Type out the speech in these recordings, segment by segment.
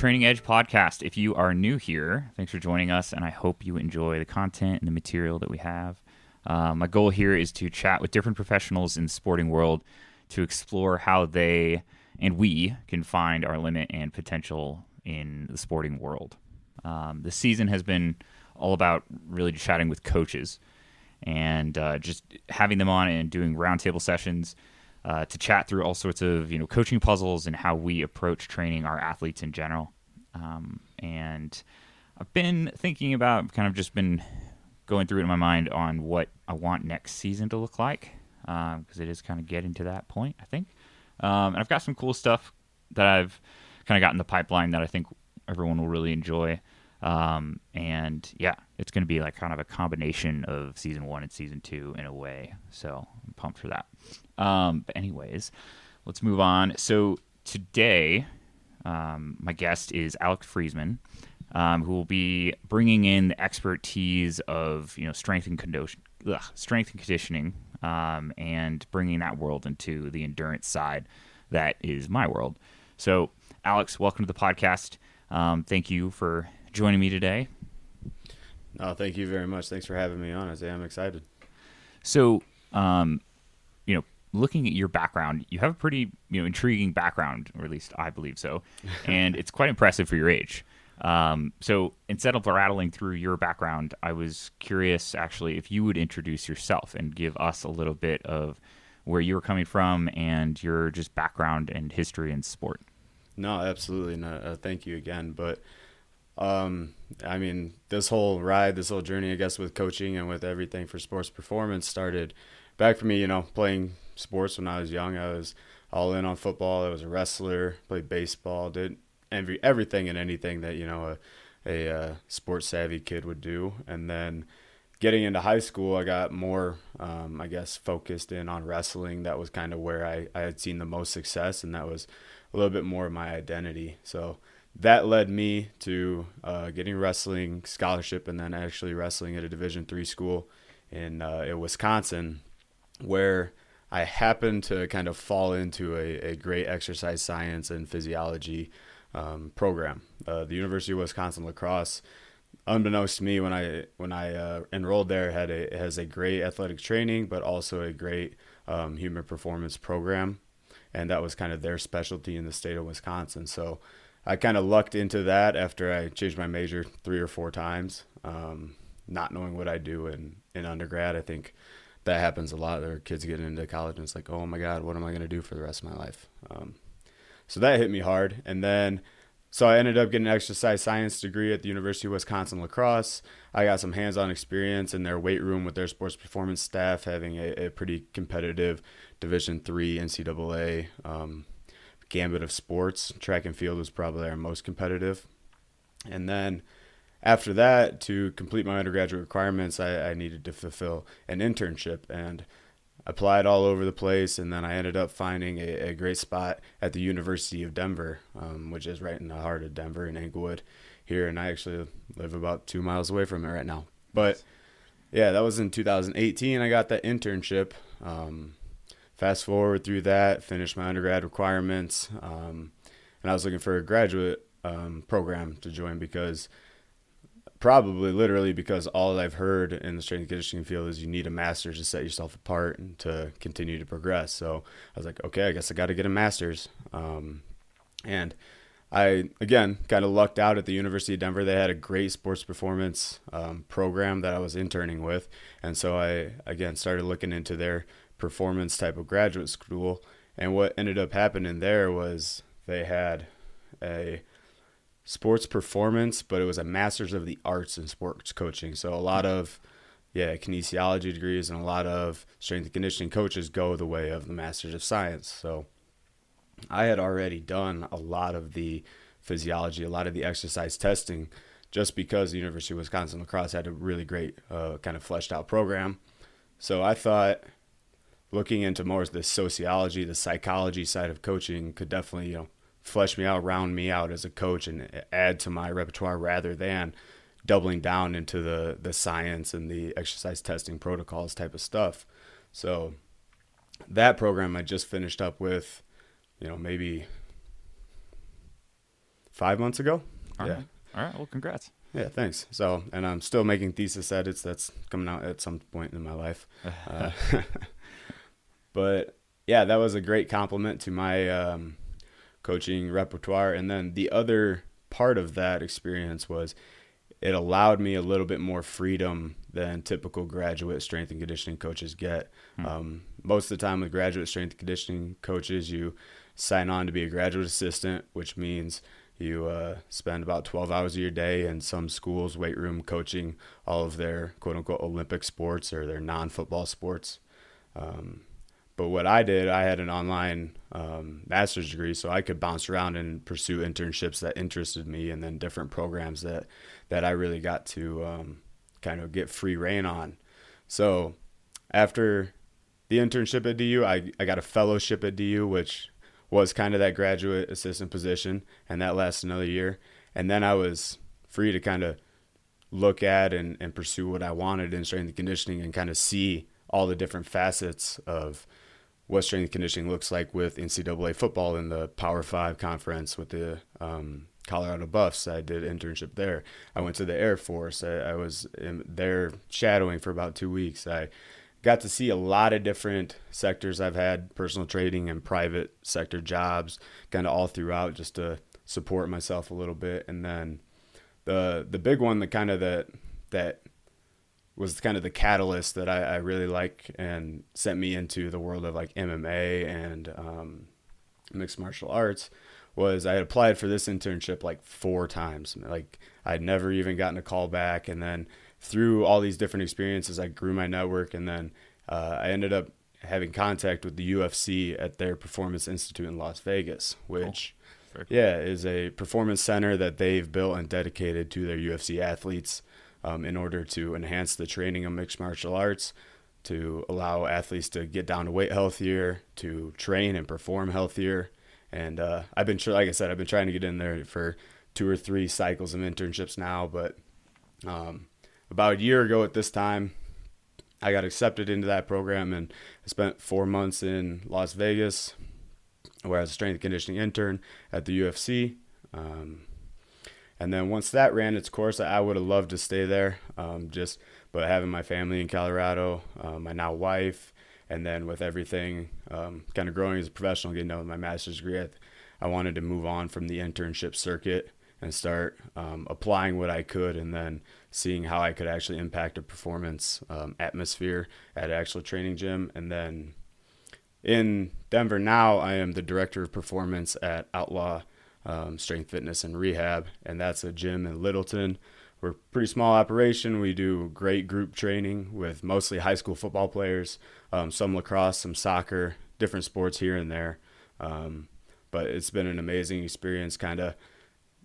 Training Edge podcast. If you are new here, thanks for joining us, and I hope you enjoy the content and the material that we have. Uh, my goal here is to chat with different professionals in the sporting world to explore how they and we can find our limit and potential in the sporting world. Um, the season has been all about really chatting with coaches and uh, just having them on and doing roundtable sessions uh, to chat through all sorts of you know coaching puzzles and how we approach training our athletes in general. Um, and I've been thinking about kind of just been going through it in my mind on what I want next season to look like because um, it is kind of getting to that point, I think. Um, and I've got some cool stuff that I've kind of got in the pipeline that I think everyone will really enjoy. Um, and yeah, it's going to be like kind of a combination of season one and season two in a way. So I'm pumped for that. Um, but anyways, let's move on. So today, um, my guest is Alex Friesman, um, who will be bringing in the expertise of you know strength and condition, ugh, strength and conditioning, um, and bringing that world into the endurance side that is my world. So, Alex, welcome to the podcast. Um, thank you for joining me today. No, thank you very much. Thanks for having me on. I say I'm excited. So, um, you know, looking at your background, you have a pretty you know intriguing background, or at least I believe so, and it's quite impressive for your age. Um, so instead of rattling through your background, I was curious actually if you would introduce yourself and give us a little bit of where you were coming from and your just background and history in sport. No, absolutely. No, uh, thank you again. But um, I mean, this whole ride, this whole journey, I guess, with coaching and with everything for sports performance started back for me, you know, playing sports when I was young. I was all in on football. I was a wrestler, played baseball, did every everything and anything that you know a a uh, sports savvy kid would do. And then getting into high school, I got more, um, I guess, focused in on wrestling. That was kind of where I I had seen the most success, and that was a little bit more of my identity. So that led me to uh, getting wrestling scholarship and then actually wrestling at a Division three school in uh, in Wisconsin, where I happened to kind of fall into a, a great exercise science and physiology um, program. Uh, the University of Wisconsin La Crosse, unbeknownst to me when I when I uh, enrolled there, had a has a great athletic training, but also a great um, human performance program, and that was kind of their specialty in the state of Wisconsin. So I kind of lucked into that after I changed my major three or four times, um, not knowing what I do in in undergrad. I think that happens a lot. There are kids getting into college and it's like, oh my God, what am I going to do for the rest of my life? Um, so that hit me hard. And then, so I ended up getting an exercise science degree at the University of Wisconsin La Crosse. I got some hands on experience in their weight room with their sports performance staff, having a, a pretty competitive Division three NCAA um, gambit of sports. Track and field was probably our most competitive. And then, after that, to complete my undergraduate requirements, I, I needed to fulfill an internship and applied all over the place. And then I ended up finding a, a great spot at the University of Denver, um, which is right in the heart of Denver in Englewood here. And I actually live about two miles away from it right now. But yeah, that was in 2018. I got that internship. Um, fast forward through that, finished my undergrad requirements. Um, and I was looking for a graduate um, program to join because probably literally because all I've heard in the strength and conditioning field is you need a master's to set yourself apart and to continue to progress. So I was like, okay, I guess I got to get a master's. Um, and I again kind of lucked out at the University of Denver. They had a great sports performance um, program that I was interning with, and so I again started looking into their performance type of graduate school. And what ended up happening there was they had a sports performance, but it was a master's of the arts in sports coaching. So a lot of yeah, kinesiology degrees and a lot of strength and conditioning coaches go the way of the masters of science. So I had already done a lot of the physiology, a lot of the exercise testing, just because the University of Wisconsin La Crosse had a really great uh, kind of fleshed out program. So I thought looking into more of the sociology, the psychology side of coaching could definitely you know flesh me out, round me out as a coach, and add to my repertoire rather than doubling down into the the science and the exercise testing protocols type of stuff. So that program I just finished up with, you know, maybe five months ago. All yeah. right. All right. Well, congrats. Yeah, thanks. So, and I'm still making thesis edits. That's coming out at some point in my life. Uh, but yeah, that was a great compliment to my um, coaching repertoire. And then the other part of that experience was it allowed me a little bit more freedom than typical graduate strength and conditioning coaches get. Hmm. Um, most of the time with graduate strength and conditioning coaches, you sign on to be a graduate assistant, which means you uh, spend about 12 hours of your day in some schools' weight room coaching all of their quote unquote Olympic sports or their non football sports. Um, but what I did, I had an online um, master's degree, so I could bounce around and pursue internships that interested me, and then different programs that that I really got to um, kind of get free reign on. So after the internship at DU, I, I got a fellowship at DU, which was kind of that graduate assistant position, and that lasted another year. And then I was free to kind of look at and, and pursue what I wanted in strength and conditioning and kind of see all the different facets of what strength conditioning looks like with NCAA football in the Power Five conference with the um, Colorado Buffs. I did internship there. I went to the Air Force. I, I was there shadowing for about two weeks. I got to see a lot of different sectors. I've had personal trading and private sector jobs kind of all throughout just to support myself a little bit. And then the the big one, the kind of that that was kind of the catalyst that I, I, really like and sent me into the world of like MMA and um, mixed martial arts was I had applied for this internship like four times. Like I'd never even gotten a call back. And then through all these different experiences, I grew my network, and then uh, I ended up having contact with the UFC at their Performance Institute in Las Vegas, which. Cool. Yeah, is a performance center that they've built and dedicated to their UFC athletes um, in order to enhance the training of mixed martial arts, to allow athletes to get down to weight healthier, to train and perform healthier. And uh, I've been, like I said, I've been trying to get in there for two or three cycles of internships now, but um, about a year ago at this time, I got accepted into that program and I spent four months in Las Vegas, where I was a strength conditioning intern at the UFC. Um, and then once that ran its course, I would have loved to stay there. Um, just but having my family in Colorado, uh, my now wife, and then with everything um, kind of growing as a professional, getting done with my master's degree, I, I wanted to move on from the internship circuit and start um, applying what I could and then seeing how I could actually impact a performance um, atmosphere at an actual training gym. And then in Denver now, I am the director of performance at Outlaw um, Strength Fitness and Rehab, and that's a gym in Littleton. We're a pretty small operation. We do great group training with mostly high school football players, um, some lacrosse, some soccer, different sports here and there. Um, but it's been an amazing experience, kind of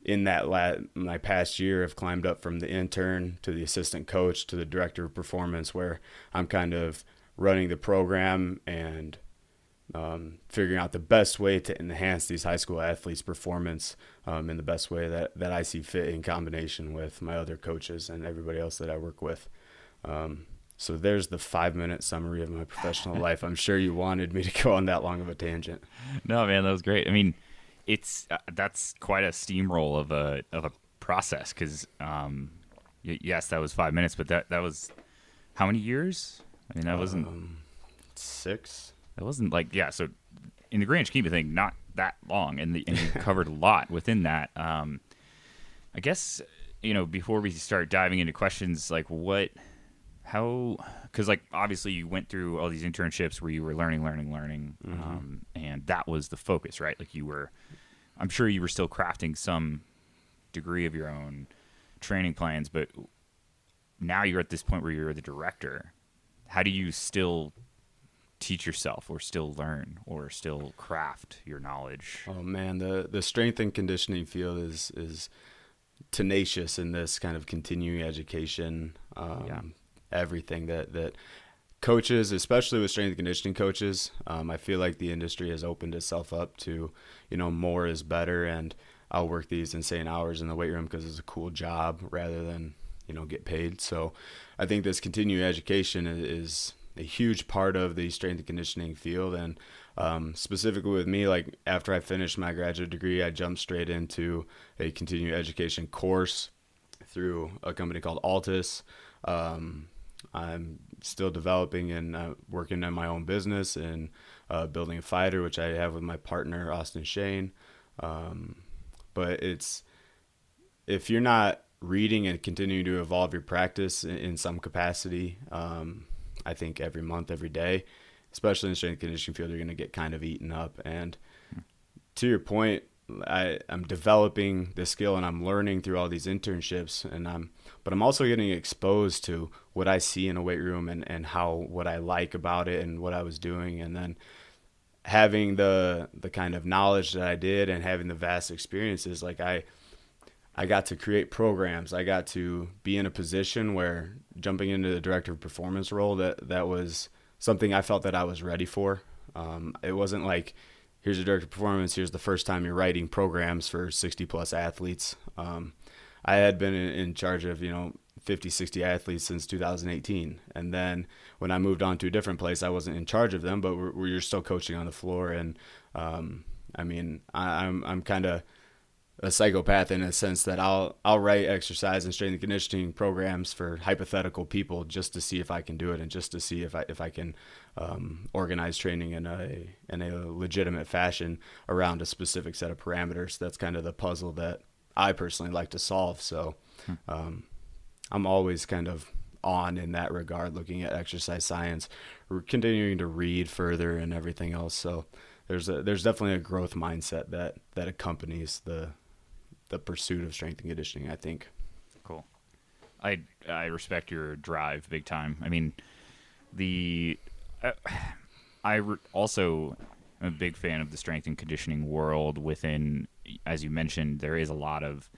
in that la- my past year i've climbed up from the intern to the assistant coach to the director of performance where i'm kind of running the program and um, figuring out the best way to enhance these high school athletes performance um, in the best way that, that i see fit in combination with my other coaches and everybody else that i work with um, so there's the five minute summary of my professional life i'm sure you wanted me to go on that long of a tangent no man that was great i mean it's uh, that's quite a steamroll of a of a process because um, y- yes, that was five minutes, but that that was how many years? I mean, that wasn't um, six. That wasn't like yeah. So in the grand scheme of things, not that long, and, the, and you covered a lot within that. Um, I guess you know before we start diving into questions like what how because like obviously you went through all these internships where you were learning learning learning mm-hmm. um, and that was the focus right like you were i'm sure you were still crafting some degree of your own training plans but now you're at this point where you're the director how do you still teach yourself or still learn or still craft your knowledge oh man the the strength and conditioning field is is tenacious in this kind of continuing education um, yeah everything that that coaches, especially with strength and conditioning coaches, um, I feel like the industry has opened itself up to, you know, more is better, and I'll work these insane hours in the weight room because it's a cool job rather than you know get paid. So, I think this continuing education is a huge part of the strength and conditioning field. And um, specifically with me, like after I finished my graduate degree, I jumped straight into a continuing education course through a company called ALTIS. Um, I'm still developing and uh, working on my own business and uh, building a fighter, which I have with my partner Austin Shane. Um, but it's if you're not reading and continuing to evolve your practice in, in some capacity, um, I think every month, every day, especially in strength conditioning field, you're going to get kind of eaten up. And to your point, I, I'm developing the skill and I'm learning through all these internships and I'm but I'm also getting exposed to what I see in a weight room and, and how what I like about it and what I was doing and then having the the kind of knowledge that I did and having the vast experiences like I I got to create programs. I got to be in a position where jumping into the director of performance role that that was something I felt that I was ready for. Um, it wasn't like here's a director of performance. Here's the first time you're writing programs for 60 plus athletes. Um, I had been in, in, charge of, you know, 50, 60 athletes since 2018. And then when I moved on to a different place, I wasn't in charge of them, but we're, we're still coaching on the floor. And um, I mean, I, I'm, I'm kind of a psychopath in a sense that I'll I'll write exercise and strength and conditioning programs for hypothetical people just to see if I can do it and just to see if I if I can um, organize training in a in a legitimate fashion around a specific set of parameters. That's kind of the puzzle that I personally like to solve. So hmm. um, I'm always kind of on in that regard, looking at exercise science, continuing to read further and everything else. So there's a there's definitely a growth mindset that that accompanies the the pursuit of strength and conditioning. I think. Cool. I I respect your drive big time. I mean, the uh, I re- also am a big fan of the strength and conditioning world. Within, as you mentioned, there is a lot of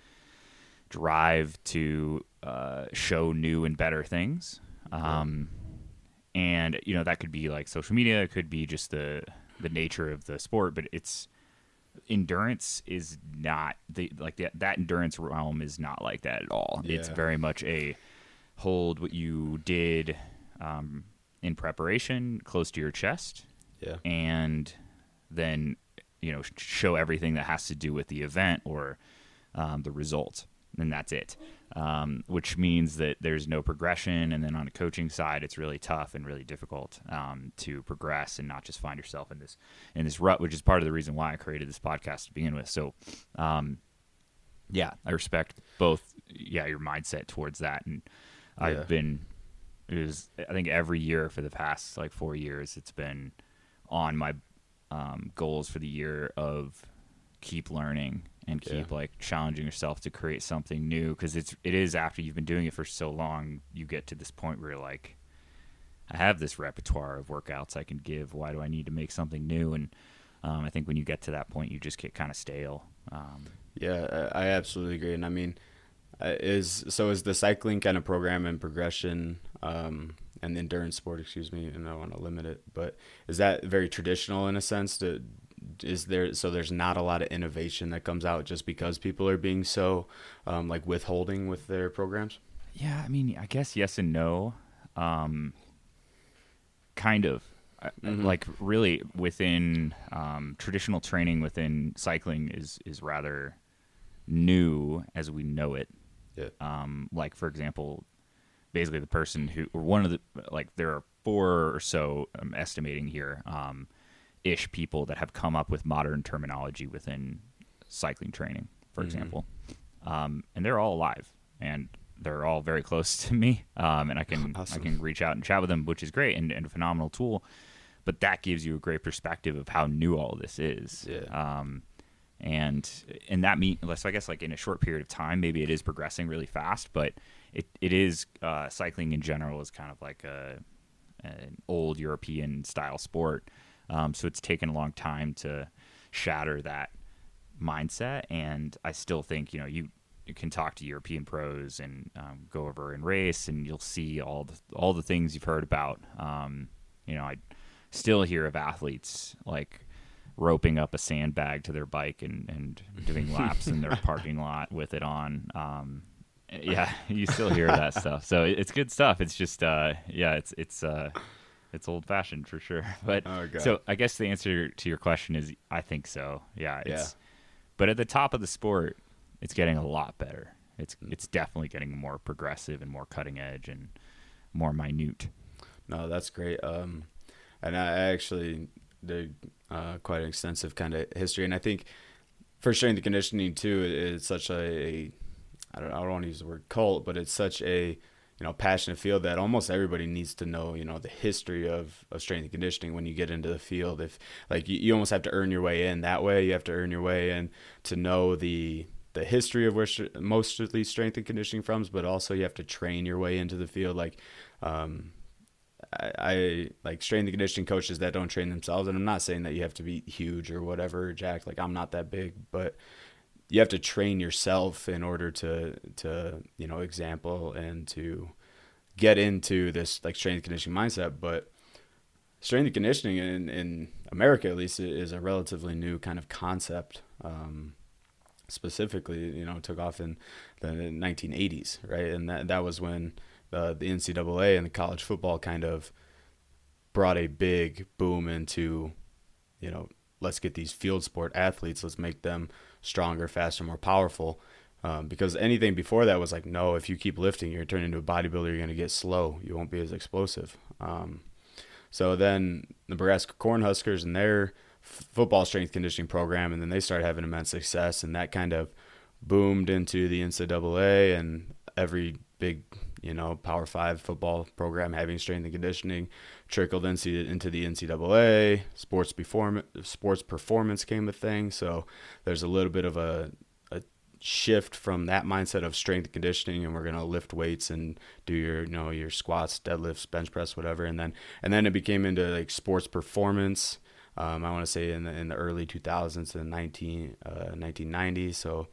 drive to uh, show new and better things. Um, and you know that could be like social media, it could be just the the nature of the sport, but it's endurance is not the like that that endurance realm is not like that at all. Yeah. It's very much a hold what you did um, in preparation close to your chest, yeah, and then you know show everything that has to do with the event or um, the result, and that's it um, which means that there's no progression. And then on the coaching side, it's really tough and really difficult um, to progress and not just find yourself in this in this rut, which is part of the reason why I created this podcast to begin with. So, um, yeah, I respect both. Yeah, your mindset towards that, and yeah. I've been. It was I think every year for the past like four years, it's been on my um, goals for the year of keep learning and keep yeah. like challenging yourself to create something new because it's it is after you've been doing it for so long you get to this point where you're like I have this repertoire of workouts I can give. Why do I need to make something new? And um, I think when you get to that point you just get kind of stale um, yeah I absolutely agree and I mean uh, is so is the cycling kind of program and progression um, and endurance sport excuse me and I want to limit it but is that very traditional in a sense to is there so there's not a lot of innovation that comes out just because people are being so um, like withholding with their programs yeah i mean i guess yes and no um, kind of mm-hmm. like really within um, traditional training within cycling is is rather new as we know it yeah. Um, like for example basically the person who or one of the like there are four or so i'm estimating here um, ish people that have come up with modern terminology within cycling training, for mm-hmm. example. Um, and they're all alive and they're all very close to me. Um, and I can awesome. I can reach out and chat with them, which is great and, and, a phenomenal tool. But that gives you a great perspective of how new all this is. Yeah. Um, and and that mean so I guess like in a short period of time, maybe it is progressing really fast, but it it is uh, cycling in general is kind of like a an old European style sport um, so it's taken a long time to shatter that mindset. And I still think, you know, you, you can talk to European pros and um, go over and race, and you'll see all the all the things you've heard about. Um, you know, I still hear of athletes like roping up a sandbag to their bike and, and doing laps in their parking lot with it on. Um, yeah, you still hear that stuff. So it's good stuff. It's just, uh, yeah, it's it's uh, it's old fashioned for sure. But Oh, so I guess the answer to your question is I think so. Yeah. It's, Yeah. But at the top of the sport, it's getting a lot better. It's it's definitely getting more progressive and more cutting edge and more minute. No, that's great. Um, and I actually did uh, quite an extensive kind of history, and I think for strength and conditioning too, it- it's such a, a I don't I don't want to use the word cult, but it's such a you know passionate field that almost everybody needs to know you know the history of, of strength and conditioning when you get into the field. If like you, you almost have to earn your way in that way, you have to earn your way in to know the the history of where str- most of these strength and conditioning from, but also you have to train your way into the field. Like um, I, I like strength and conditioning coaches that don't train themselves, and I'm not saying that you have to be huge or whatever, Jack. Like I'm not that big, but you have to train yourself in order to to you know example and to get into this like strength conditioning mindset. But strength and conditioning in in America at least is a relatively new kind of concept. Um, specifically, you know, took off in the 1980s, right? And that that was when the the NCAA and the college football kind of brought a big boom into, you know, let's get these field sport athletes, let's make them stronger, faster, more powerful. Um, because anything before that was like, no, if you keep lifting, you're turning into a bodybuilder, you're going to get slow. You won't be as explosive. Um, so then Nebraska Cornhuskers and their f- football strength conditioning program, and then they started having immense success, and that kind of boomed into the NCAA and every big, you know, Power Five football program having strength and conditioning trickled into into the NCAA. Sports perform sports performance became a thing, so there's a little bit of a a shift from that mindset of strength and conditioning and we're going to lift weights and do your you know your squats deadlifts bench press whatever. And then and then it became into like sports performance um, i want to say in the, in the early 2000s to 19 uh, 1990s so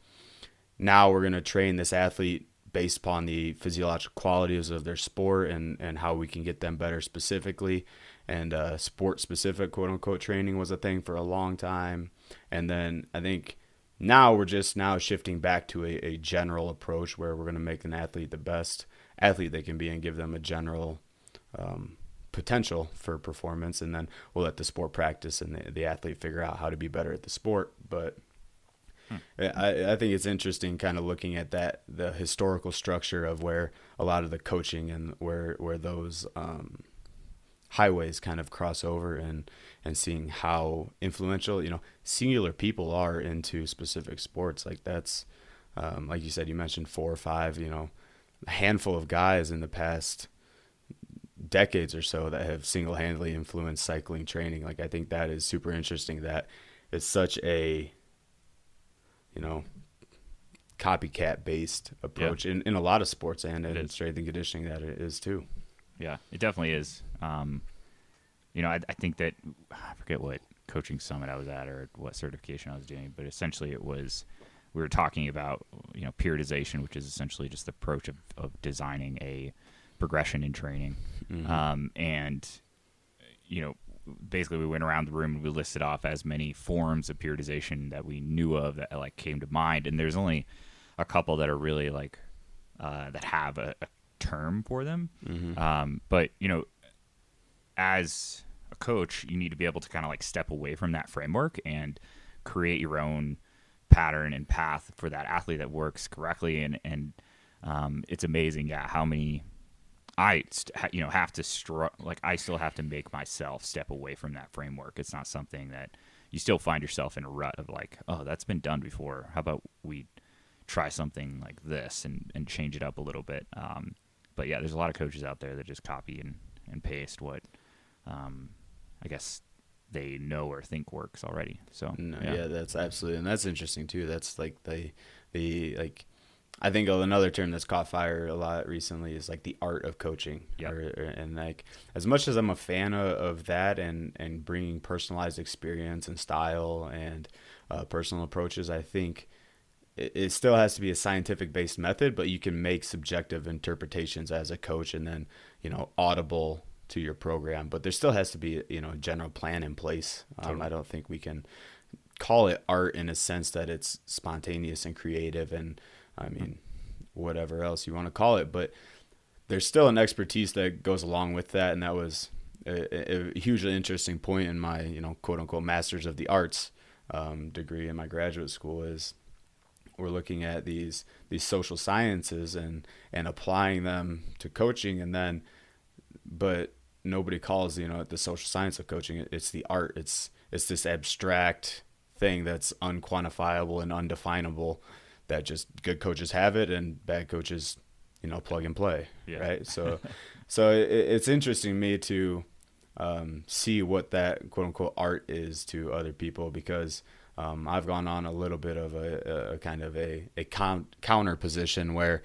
now we're going to train this athlete based upon the physiological qualities of their sport and and how we can get them better specifically. And uh, sport specific quote unquote training was a thing for a long time. And then i think now we're just now shifting back to a, a general approach where we're going to make an athlete the best athlete they can be and give them a general um, potential for performance. And then we'll let the sport practice and the, the athlete figure out how to be better at the sport. But I, I think it's interesting kind of looking at that the historical structure of where a lot of the coaching and where where those um, highways kind of cross over and and seeing how influential you know singular people are into specific sports. Like that's um, like you said you mentioned four or five you know a handful of guys in the past decades or so that have single-handedly influenced cycling training. Like i think that is super interesting that it's such a you know copycat based approach in, in a lot of sports and in is. strength and conditioning that it is too Yeah, it definitely is. Um, you know, I, I think that I forget what coaching summit I was at or what certification I was doing, but essentially it was we were talking about you know periodization, which is essentially just the approach of, of designing a progression in training, um, and you know basically we went around the room and we listed off as many forms of periodization that we knew of that like came to mind, and there's only a couple that are really like uh, that have a, a term for them. Um, but you know, as a coach, you need to be able to kind of like step away from that framework and create your own pattern and path for that athlete that works correctly. And and um, it's amazing, yeah, how many I st- you know have to str- like I still have to make myself step away from that framework. It's not something that you still find yourself in a rut of like, oh, that's been done before. How about we try something like this and, and change it up a little bit. Um, but yeah, there's a lot of coaches out there that just copy and, and paste what um, I guess they know or think works already. So No, yeah. that's absolutely, and that's interesting too. That's like the the like. I think another term that's caught fire a lot recently is like the art of coaching. Yep. Or, or- and like as much as I'm a fan of, of that and and bringing personalized experience and style and uh, personal approaches, I think it, it still has to be a scientific based method, but you can make subjective interpretations as a coach and then you know audible to your program. But there still has to be you know a general plan in place. Um, Totally. I don't think we can call it art in a sense that it's spontaneous and creative and I mean whatever else you want to call it but there's still an expertise that goes along with that and that was a, a, hugely interesting point in my you know quote unquote masters of the arts um, degree in my graduate school is we're looking at these these social sciences and and applying them to coaching and then but nobody calls you know the social science of coaching it's the art. It's it's this abstract thing that's unquantifiable and undefinable that just good coaches have it and bad coaches you know plug and play yeah. right so so it, it's interesting to me to um, see what that quote unquote art is to other people because um, I've gone on a little bit of a, a kind of a, a con- counter position where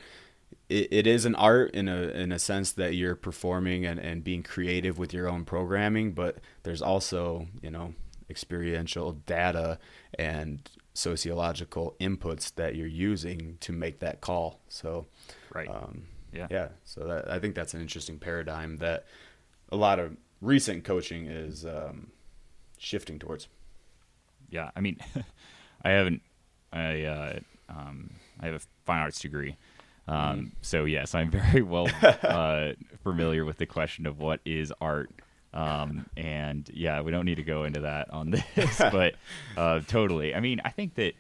it, it is an art in a in a sense that you're performing and, and being creative with your own programming, but there's also you know experiential data and sociological inputs that you're using to make that call. So, right, um, yeah, yeah. So that, I think that's an interesting paradigm that a lot of recent coaching is um, shifting towards. Yeah, I mean, I haven't, I, uh, um, I have a fine arts degree. Um, mm-hmm. So yes, I'm very well uh, familiar with the question of what is art. Um, and yeah, we don't need to go into that on this, but uh, totally. I mean, I think that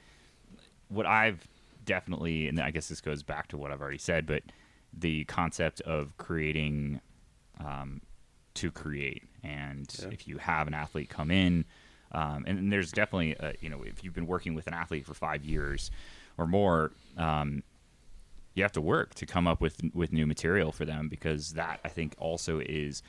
what I've definitely, and I guess this goes back to what I've already said, but the concept of creating um, to create. And yeah. if you have an athlete come in, um, and, and, there's definitely, a, you know, if you've been working with an athlete for five years or more, um, you have to work to come up with with new material for them because that I think also is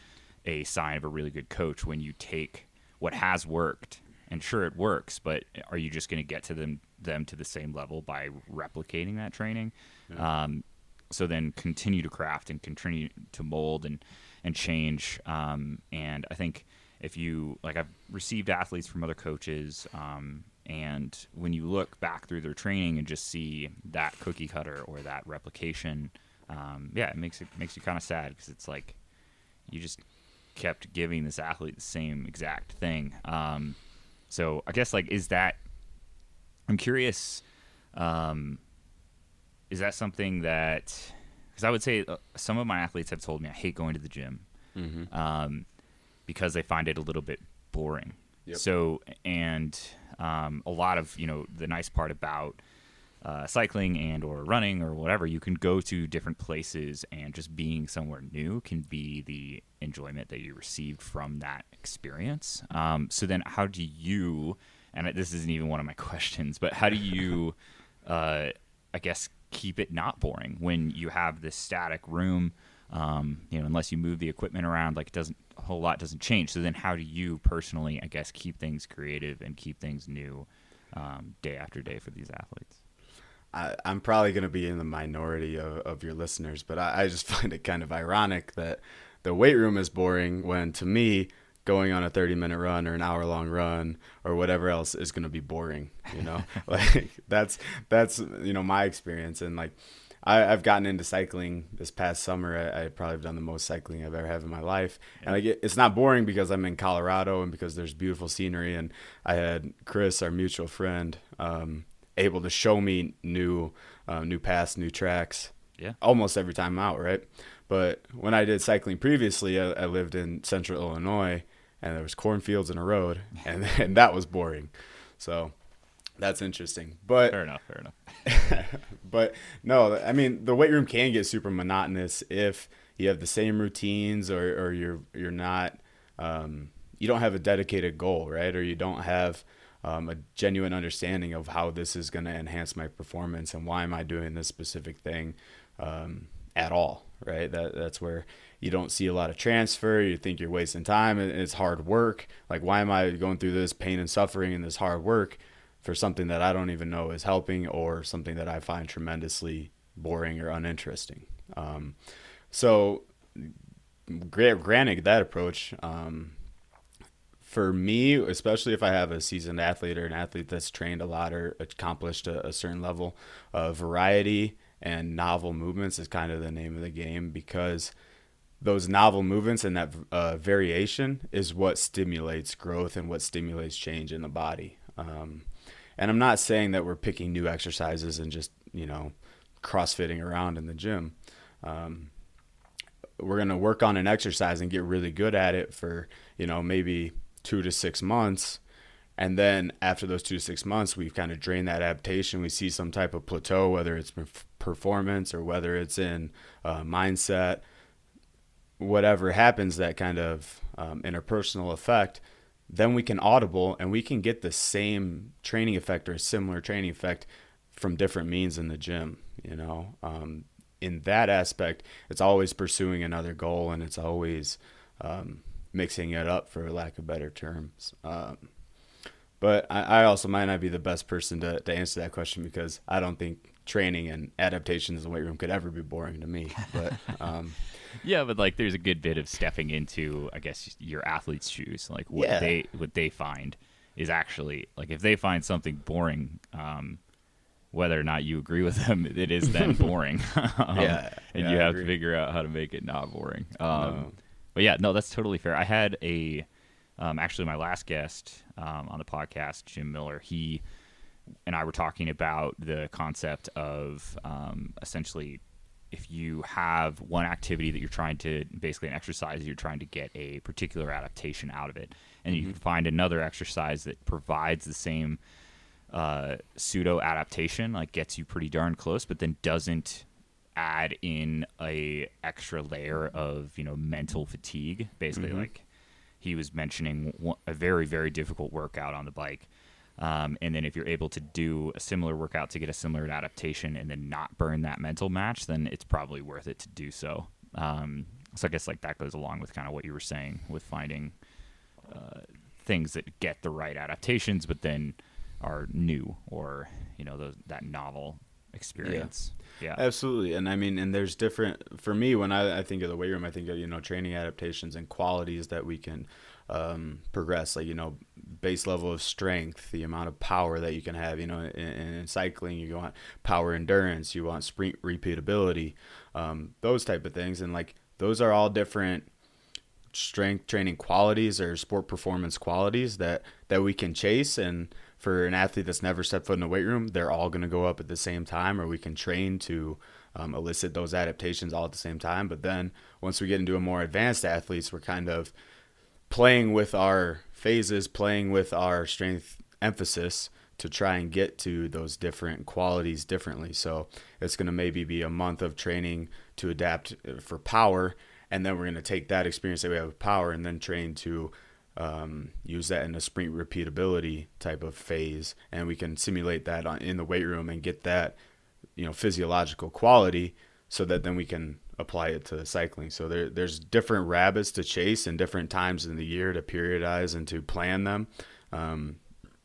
a sign of a really good coach when you take what has worked and sure it works, but are you just going to get to them them to the same level by replicating that training? Yeah. Um, so then continue to craft and continue to mold and and change. Um, and I think if you like, I've received athletes from other coaches, um, and when you look back through their training and just see that cookie cutter or that replication, um, yeah, it makes it makes you kind of sad because it's like you just kept giving this athlete the same exact thing. Um, so I guess like is that I'm curious. Um, is that something that because I would say uh, some of my athletes have told me I hate going to the gym mm-hmm. um, because they find it a little bit boring. Yep. So and um, a lot of you know the nice part about uh, cycling and or running or whatever you can go to different places and just being somewhere new can be the enjoyment that you received from that experience um, so then how do you and this isn't even one of my questions but how do you uh, i guess keep it not boring when you have this static room. Um, you know, unless you move the equipment around, like it doesn't a whole lot doesn't change. So then, how do you personally, I guess, keep things creative and keep things new um, day after day for these athletes? I, am probably going to be in the minority of, of your listeners, but I, I just find it kind of ironic that the weight room is boring when, to me, going on a 30 minute run or an hour long run or whatever else is going to be boring you know like that's that's you know my experience and like I, have gotten into cycling this past summer. I, I, probably have done the most cycling I've ever had in my life, and like it, it's not boring because I'm in Colorado and because there's beautiful scenery. And I had Chris, our mutual friend, um, able to show me new, uh, new paths, new tracks. Yeah, almost every time I'm out, right? But when I did cycling previously, I, I lived in Central Illinois, and there was cornfields and a road, and, and that was boring. So that's interesting. But fair enough, fair enough. but no, I mean the weight room can get super monotonous if you have the same routines or, or you're you're not um, you don't have a dedicated goal, right? Or you don't have um, a genuine understanding of how this is going to enhance my performance and why am I doing this specific thing um, at all, right? That that's where you don't see a lot of transfer. You think you're wasting time and it's hard work. Like, why am I going through this pain and suffering and this hard work for something that I don't even know is helping or something that I find tremendously boring or uninteresting? Um, so, granted that approach, um, for me, especially if I have a seasoned athlete or an athlete that's trained a lot or accomplished a, a certain level, of variety and novel movements is kind of the name of the game because – those novel movements and that uh, variation is what stimulates growth and what stimulates change in the body. Um, and I'm not saying that we're picking new exercises and just you know crossfitting around in the gym. Um, we're going to work on an exercise and get really good at it for, you know, maybe 2 to 6 months. And then after those 2 to 6 months, we've kind of drained that adaptation. We see some type of plateau whether it's performance or whether it's in uh, mindset whatever happens that kind of um, interpersonal effect then we can audible and we can get the same training effect or a similar training effect from different means in the gym you know um, in that aspect it's always pursuing another goal and it's always um, mixing it up for lack of better terms um, but I, I, also might not be the best person to, to answer that question because i don't think training and adaptations in the weight room could ever be boring to me but um, yeah, but like there's a good bit of stepping into, I guess, your athlete's shoes. Like what yeah. they what they find is actually like if they find something boring, um, whether or not you agree with them, it is then boring. um, yeah, and yeah, you have to figure out how to make it not boring. Um, no. But yeah, no, that's totally fair. I had a um, actually my last guest um, on the podcast, Jim Miller. He and I were talking about the concept of um, essentially if you have one activity that you're trying to basically an exercise you're trying to get a particular adaptation out of it and mm-hmm. you can find another exercise that provides the same uh, pseudo adaptation like gets you pretty darn close but then doesn't add in a extra layer of you know mental fatigue basically mm-hmm. like he was mentioning a very very difficult workout on the bike um, and then if you're able to do a similar workout to get a similar adaptation and then not burn that mental match, then it's probably worth it to do so. Um, so I guess like that goes along with kind of what you were saying with finding uh, things that get the right adaptations, but then are new or you know those, that novel experience. Yeah. yeah. absolutely. And I mean, and there's different for me when I, I think of the weight room. I think of you know training adaptations and qualities that we can um, progress. Like you know, base level of strength, the amount of power that you can have. You know, in, in cycling, you want power endurance, you want sprint repeatability, um, those type of things, and like those are all different strength training qualities or sport performance qualities that that we can chase and for an athlete that's never stepped foot in a weight room they're all going to go up at the same time or we can train to um, elicit those adaptations all at the same time but then once we get into a more advanced athletes we're kind of playing with our phases, playing with our strength emphasis to try and get to those different qualities differently. So it's going to maybe be a month of training to adapt uh, for power, and then we're going to take that experience that we have with power and then train to um, use that in a sprint repeatability type of phase, and we can simulate that on, in the weight room and get that you know physiological quality, so that then we can apply it to cycling. So there, there's different rabbits to chase and different times in the year to periodize and to plan them. Um,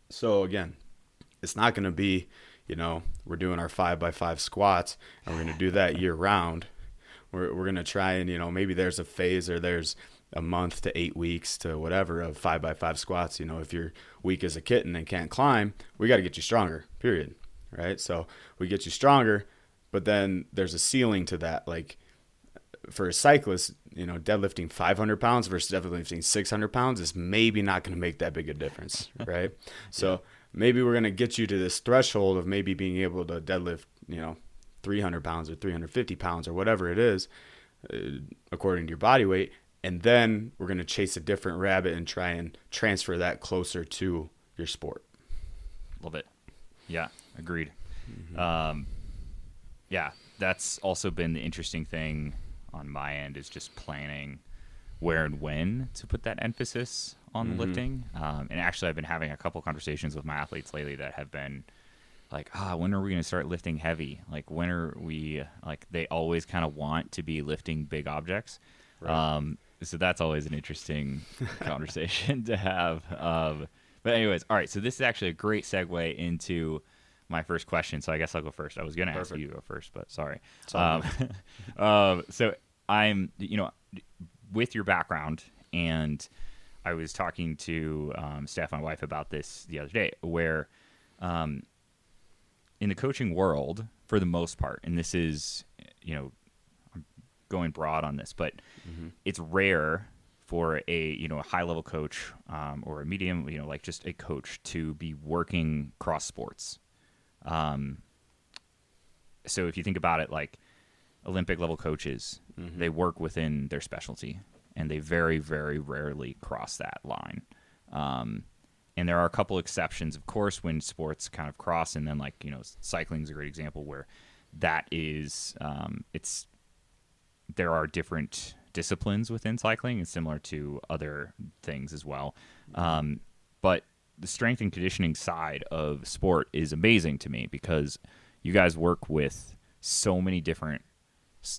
so again, it's not going to be, you know, we're doing our five by five squats and we're going to do that year round. We're, we're going to try and, you know, maybe there's a phase or there's a month to eight weeks to whatever of five by five squats. You know, if you're weak as a kitten and can't climb, we got to get you stronger, period. Right. So we get you stronger, but then there's a ceiling to that. Like, for a cyclist, you know, deadlifting 500 pounds versus deadlifting 600 pounds is maybe not going to make that big a difference, right? so maybe we're going to get you to this threshold of maybe being able to deadlift, you know, 300 pounds or 350 pounds or whatever it is, uh, according to your body weight. And then we're going to chase a different rabbit and try and transfer that closer to your sport. Love it. Yeah, agreed. Mm-hmm. Um, yeah, that's also been the interesting thing on my end is just planning where and when to put that emphasis on mm-hmm. lifting. Um, and actually, I've been having a couple conversations with my athletes lately that have been like, ah, when are we going to start lifting heavy? Like, when are we, like, they always kind of want to be lifting big objects. Right. Um, so that's always an interesting conversation to have. Um, but, anyways, all right. So, this is actually a great segue into my first question. So, I guess I'll go first. I was going to ask you to go first, but sorry. Um, um, so, I'm, you know, with your background, and I was talking to um, Steph, my wife, about this the other day, where um, in the coaching world, for the most part, and this is, you know, going broad on this, but mm-hmm. it's rare for a you know a high level coach um, or a medium you know like just a coach to be working cross sports. Um, so if you think about it, like Olympic level coaches, Mhm. they work within their specialty, and they very, very rarely cross that line. Um, and there are a couple exceptions, of course, when sports kind of cross, and then like you know, cycling is a great example where that is um, it's there are different disciplines within cycling, and similar to other things as well. Um, but the strength and conditioning side of sport is amazing to me because you guys work with so many different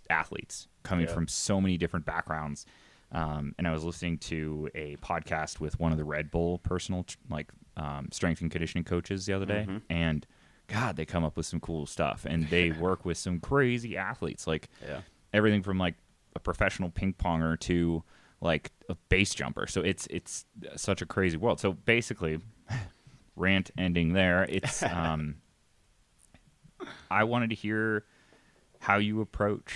athletes coming Yeah. from so many different backgrounds. Um, and I was listening to a podcast with one of the Red Bull personal like um, strength and conditioning coaches the other day, Mhm. and God, they come up with some cool stuff, and they work with some crazy athletes, like Yeah. Everything from like a professional ping ponger to like a base jumper. So it's it's such a crazy world. So basically, rant ending there. It's um, I wanted to hear how you approach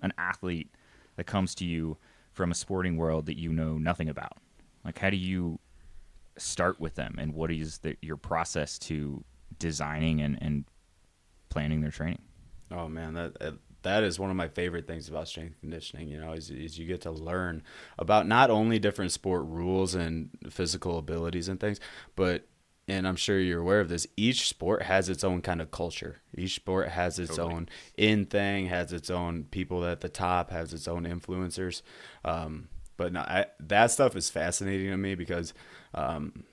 an athlete that comes to you from a sporting world that you know nothing about. Like, how do you start with them, and what is the, your process to designing and, and planning their training? Oh man, that that- is one of my favorite things about strength conditioning. You know, is, is you get to learn about not only different sport rules and physical abilities and things, but and I'm sure you're aware of this. Each sport has its own kind of culture. Each sport has its Totally. own in thing, has its own people at the top, has its own influencers. Um, but no, I, that stuff is fascinating to me because um,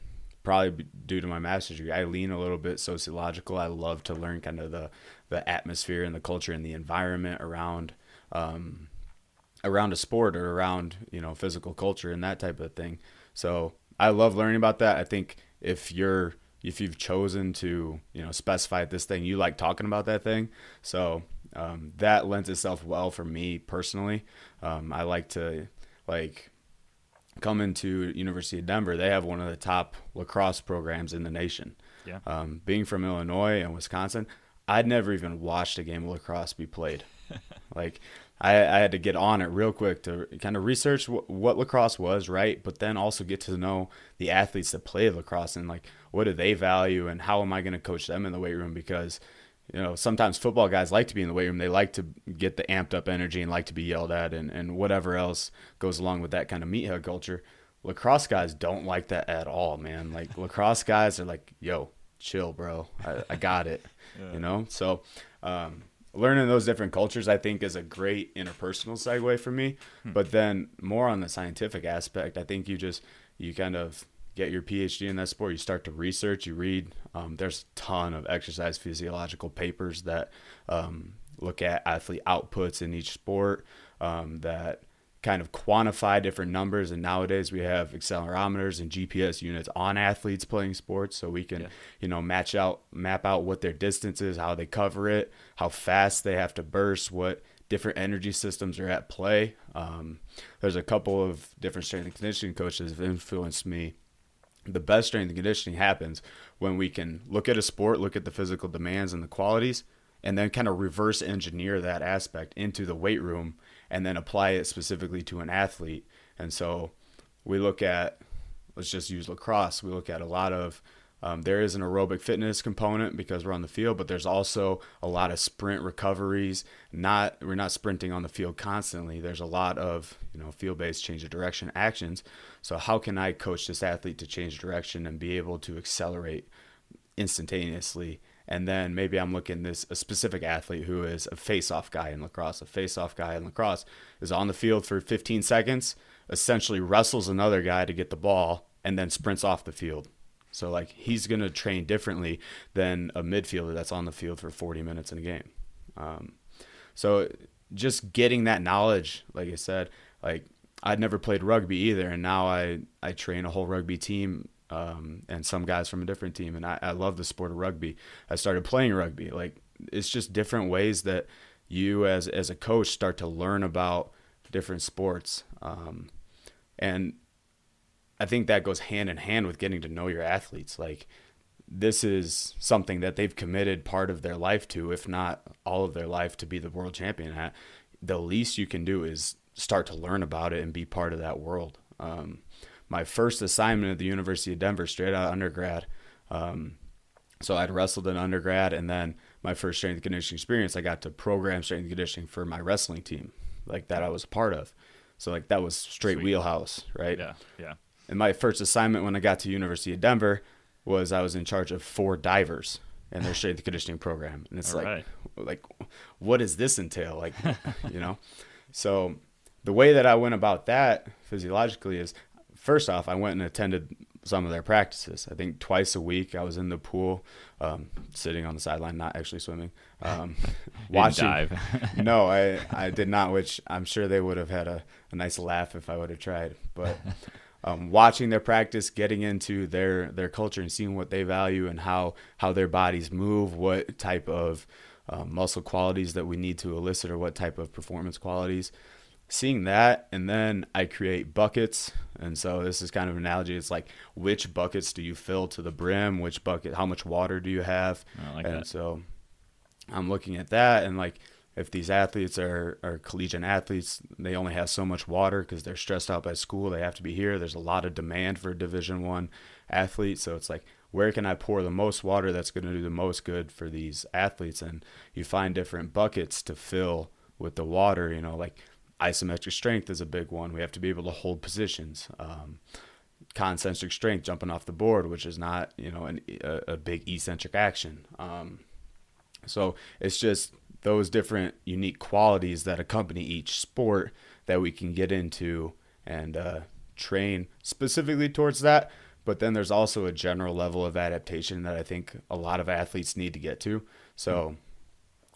probably due to my master's degree, I lean a little bit sociological. I love to learn kind of the the atmosphere and the culture and the environment around um, around a sport or around you know physical culture and that type of thing. So I love learning about that. I think if you're if you've chosen to you know specify this thing, you like talking about that thing. So um, that lends itself well for me personally. Um, I like to like coming to University of Denver. They have one of the top lacrosse programs in the nation. Yeah. Um, being from Illinois and Wisconsin, I'd never even watched a game of lacrosse be played. like I, I had to get on it real quick to kind of research what, what lacrosse was, right? But then also get to know the athletes that play lacrosse and like what do they value and how am I going to coach them in the weight room because you know sometimes football guys like to be in the weight room. They like to get the amped up energy and like to be yelled at and, and whatever else goes along with that kind of meathead culture. Lacrosse guys don't like that at all man. Like lacrosse guys are like yo chill bro. I, I got it you know? So um, learning those different cultures i think is a great interpersonal segue for me. But then more on the scientific aspect i think you just you kind of get your phd in that sport you start to research you read um, there's a ton of exercise physiological papers that um, look at athlete outputs in each sport um, that kind of quantify different numbers and nowadays we have accelerometers and gps units on athletes playing sports so we can Yeah. you know match out map out what their distance is how they cover it how fast they have to burst what different energy systems are at play um, there's a couple of different strength and conditioning coaches that have influenced me the best strength and conditioning happens when we can look at a sport, look at the physical demands and the qualities, and then kind of reverse engineer that aspect into the weight room and then apply it specifically to an athlete. And so we look at, let's just use lacrosse. We look at a lot of, um, there is an aerobic fitness component because we're on the field, but there's also a lot of sprint recoveries. Not we're not sprinting on the field constantly. There's a lot of you know field-based change of direction actions. So how can I coach this athlete to change direction and be able to accelerate instantaneously? And then maybe I'm looking this a specific athlete who is a face-off guy in lacrosse. A face-off guy in lacrosse is on the field for 15 seconds, essentially wrestles another guy to get the ball, and then sprints off the field. So like he's gonna train differently than a midfielder that's on the field for 40 minutes in a game. Um, so just getting that knowledge, like I said, like I'd never played rugby either, and now I I train a whole rugby team um, and some guys from a different team, and I, I love the sport of rugby. I started playing rugby. Like it's just different ways that you as as a coach start to learn about different sports, um, and I think that goes hand in hand with getting to know your athletes. Like this is something that they've committed part of their life to, if not all of their life, to be the world champion at. The least you can do is start to learn about it and be part of that world. Um, my first assignment at the University of Denver, straight out of undergrad. Um, so I'd wrestled in undergrad, and then my first strength and conditioning experience, I got to program strength and conditioning for my wrestling team, like that I was a part of. So like that was straight Sweet. wheelhouse, right? Yeah, yeah. And my first assignment when I got to University of Denver was I was in charge of four divers in their strength and conditioning program, and it's All like, right. like, what does this entail? Like, you know, so the way that I went about that physiologically is first off, I went and attended some of their practices. I think twice a week I was in the pool, um, sitting on the sideline, not actually swimming, um, watching. dive. no, I, I did not, which I'm sure they would have had a, a nice laugh if I would have tried. But um, watching their practice, getting into their, their culture and seeing what they value and how, how their bodies move, what type of um, muscle qualities that we need to elicit or what type of performance qualities. Seeing that, and then I create buckets. And so this is kind of an analogy. It's like which buckets do you fill to the brim? Which bucket? How much water do you have? Like and that. so I'm looking at that and like if these athletes are, are collegiate athletes, they only have so much water because they're stressed out by school. They have to be here. There's a lot of demand for Division One athletes. so it's like where can I pour the most water that's going to do the most good for these athletes? And you find different buckets to fill with the water. You know, like isometric strength is a big one. We have to be able to hold positions. Um, concentric strength, jumping off the board, which is not you know an, a, a big eccentric action. Um, so it's just those different unique qualities that accompany each sport that we can get into and uh, train specifically towards that. But then there's also a general level of adaptation that I think a lot of athletes need to get to. So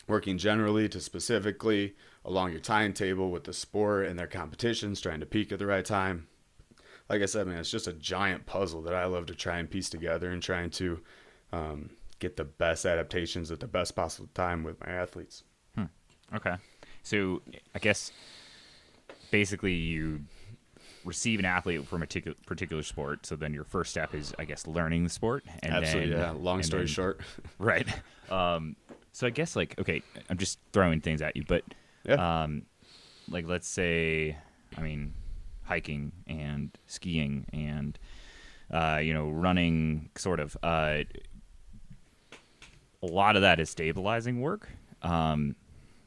working generally to specifically along your timetable with the sport and their competitions, trying to peak at the right time. Like I said, man, it's just a giant puzzle that I love to try and piece together and trying to um, get the best adaptations at the best possible time with my athletes. Okay. So I guess basically you receive an athlete from a particular particular sport. So then your first step is, I guess, learning the sport. And Absolutely, then, yeah. Long story then- short, right? Um, so I guess like okay, I'm just throwing things at you, but yeah, um, like let's say, I mean, hiking and skiing and uh, you know running, sort of. Uh, a lot of that is stabilizing work. Um,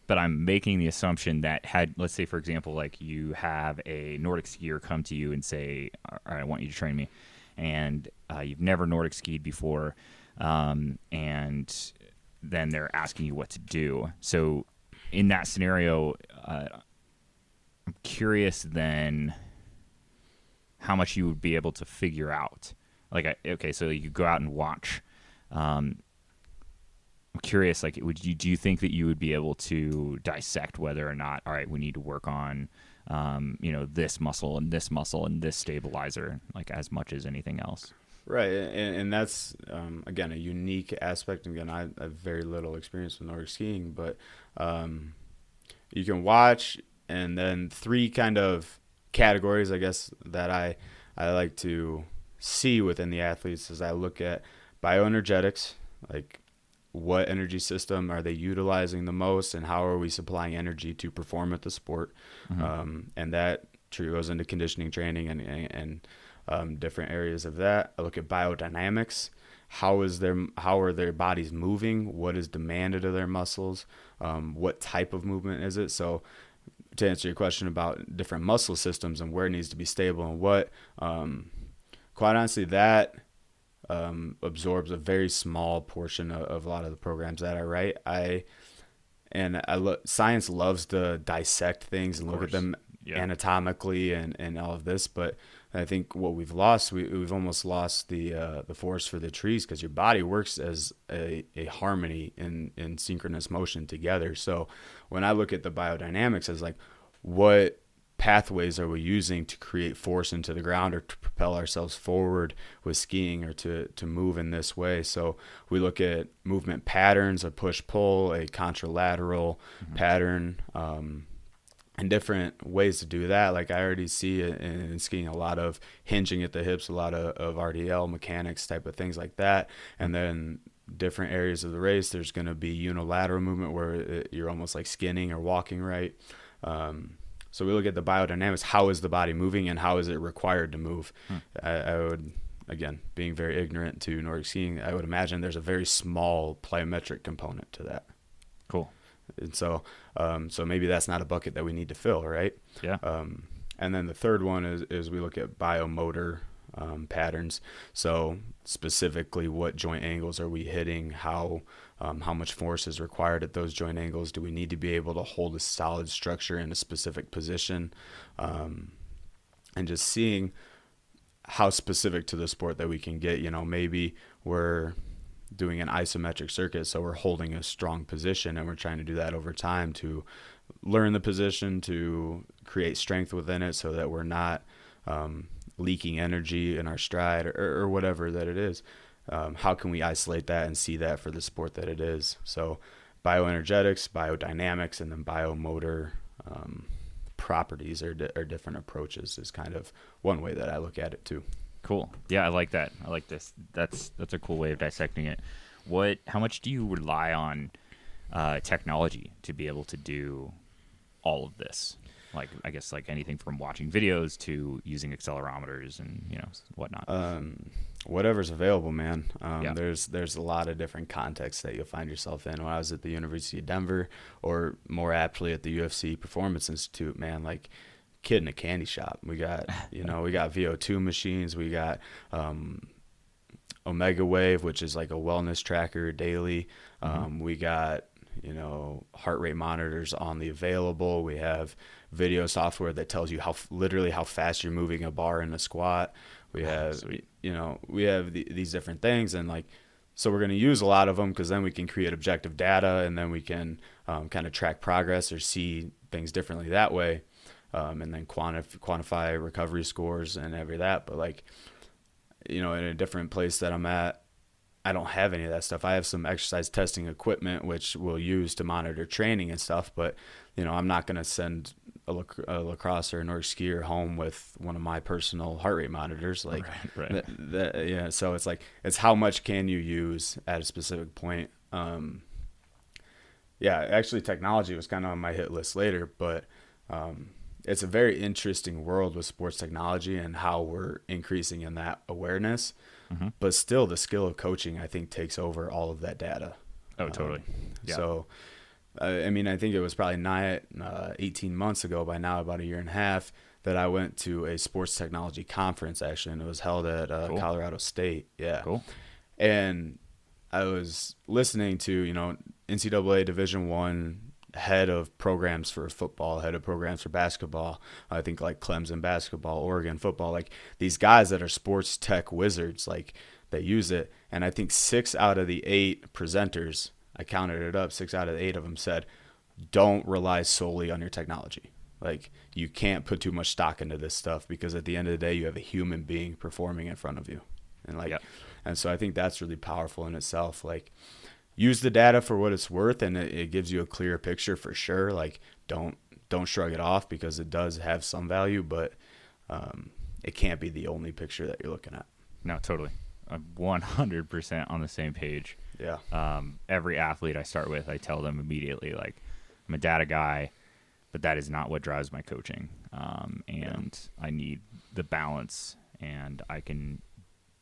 but I'm making the assumption that had, let's say, for example, like you have a Nordic skier come to you and say, "All right, I want you to train me," and uh, you've never Nordic skied before, um, and then they're asking you what to do. So, in that scenario, uh, I'm curious then how much you would be able to figure out. Like, I, okay, so you go out and watch. Um, I'm curious, like, would you do you think that you would be able to dissect whether or not, all right, we need to work on, um, you know, this muscle and this muscle and this stabilizer, like as much as anything else? Right, and, and that's um, again a unique aspect. Again, I, I have very little experience with Nordic skiing, but um, you can watch, and then three kind of categories, I guess, that I I like to see within the athletes as I look at bioenergetics, like what energy system are they utilizing the most and how are we supplying energy to perform at the sport um, and that true goes into conditioning training and, and, and um, different areas of that. I look at biodynamics. How is their how are their bodies moving? What is demanded of their muscles? Um, what type of movement is it? So to answer your question about different muscle systems and where it needs to be stable and what um, quite honestly that um, absorbs a very small portion of, of a lot of the programs that I write. I and I lo- science loves to dissect things and look at them Yeah. anatomically and, and all of this, but I think what we've lost, we, we've almost lost the uh, the forest for the trees because your body works as a, a harmony in, in synchronous motion together. So when I look at the biodynamics as like what pathways are we using to create force into the ground or to propel ourselves forward with skiing or to, to move in this way. So we look at movement patterns, a push pull, a contralateral pattern, um, and different ways to do that. Like I already see it in, in skiing a lot of hinging at the hips, a lot of, of RDL mechanics type of things like that. And then different areas of the race, there's going to be unilateral movement where it, you're almost like skinning or walking right. Um, so we look at the biodynamics. How is the body moving, and how is it required to move? I, I would again, being very ignorant to Nordic skiing, I would imagine there's a very small plyometric component to that. Cool. And so, um, so maybe that's not a bucket that we need to fill, right? Yeah. Um, and then the third one is, is we look at biomotor um, patterns. So specifically, what joint angles are we hitting? How um, how much force is required at those joint angles? Do we need to be able to hold a solid structure in a specific position? Um, and just seeing how specific to the sport that we can get. You know, maybe we're doing an isometric circuit, so we're holding a strong position, and we're trying to do that over time to learn the position, to create strength within it, so that we're not um, leaking energy in our stride or, or whatever that it is. Um, how can we isolate that and see that for the sport that it is? So, bioenergetics, biodynamics, and then biomotor um, properties are, di- are different approaches is kind of one way that I look at it too. Cool. Yeah, I like that. I like this. That's that's a cool way of dissecting it. What? How much do you rely on uh, technology to be able to do all of this? Like, I guess like anything from watching videos to using accelerometers and you know whatnot. Um, whatever's available, man. Um, Yeah. There's there's a lot of different contexts that you'll find yourself in. When I was at the University of Denver, or more aptly at the UFC Performance Institute, man, like kid in a candy shop. We got you know we got VO2 machines. We got um, Omegawave, which is like a wellness tracker daily. Um, we got you know heart rate monitors on the available. We have video software that tells you how literally how fast you're moving a bar in a squat. We have Sweet. you know we have the, these different things and like so we're going to use a lot of them because then we can create objective data and then we can um, kind of track progress or see things differently that way um, and then quantif- quantify recovery scores and every that. But like you know in a different place that i'm at i don't have any of that stuff. I have some exercise testing equipment which we'll use to monitor training and stuff but you know i'm not going to send a, lac- a lacrosse or a nordic skier home with one of my personal heart rate monitors like Right, right. th- th- yeah. So it's like it's how much can you use at a specific point um yeah actually technology was kind of on my hit list later but um it's a very interesting world with sports technology and how we're increasing in that awareness Mm-hmm. but still the skill of coaching i think takes over all of that data oh, totally. um, Yeah. So, uh, I mean, I think it was probably nigh, uh, 18 months ago by now, about a year and a half, that I went to a sports technology conference actually, and it was held at uh, Cool. Colorado State. Yeah. Cool. And I was listening to, you know, NCAA Division One head of programs for football, head of programs for basketball. I think like Clemson basketball, Oregon football, like these guys that are sports tech wizards, like they use it. And I think six out of the eight presenters, I counted it up, six out of the eight of them said, don't rely solely on your technology. Like you can't put too much stock into this stuff because at the end of the day, you have a human being performing in front of you. And like, and so I think that's really powerful in itself. Like, use the data for what it's worth, and it, it gives you a clear picture for sure. Like, don't don't shrug it off because it does have some value, but um, it can't be the only picture that you're looking at. No, totally. I'm 100% on the same page. Yeah, um, every athlete I start with, I tell them immediately, like, I'm a data guy, but that is not what drives my coaching. Um, and I need the balance, and I can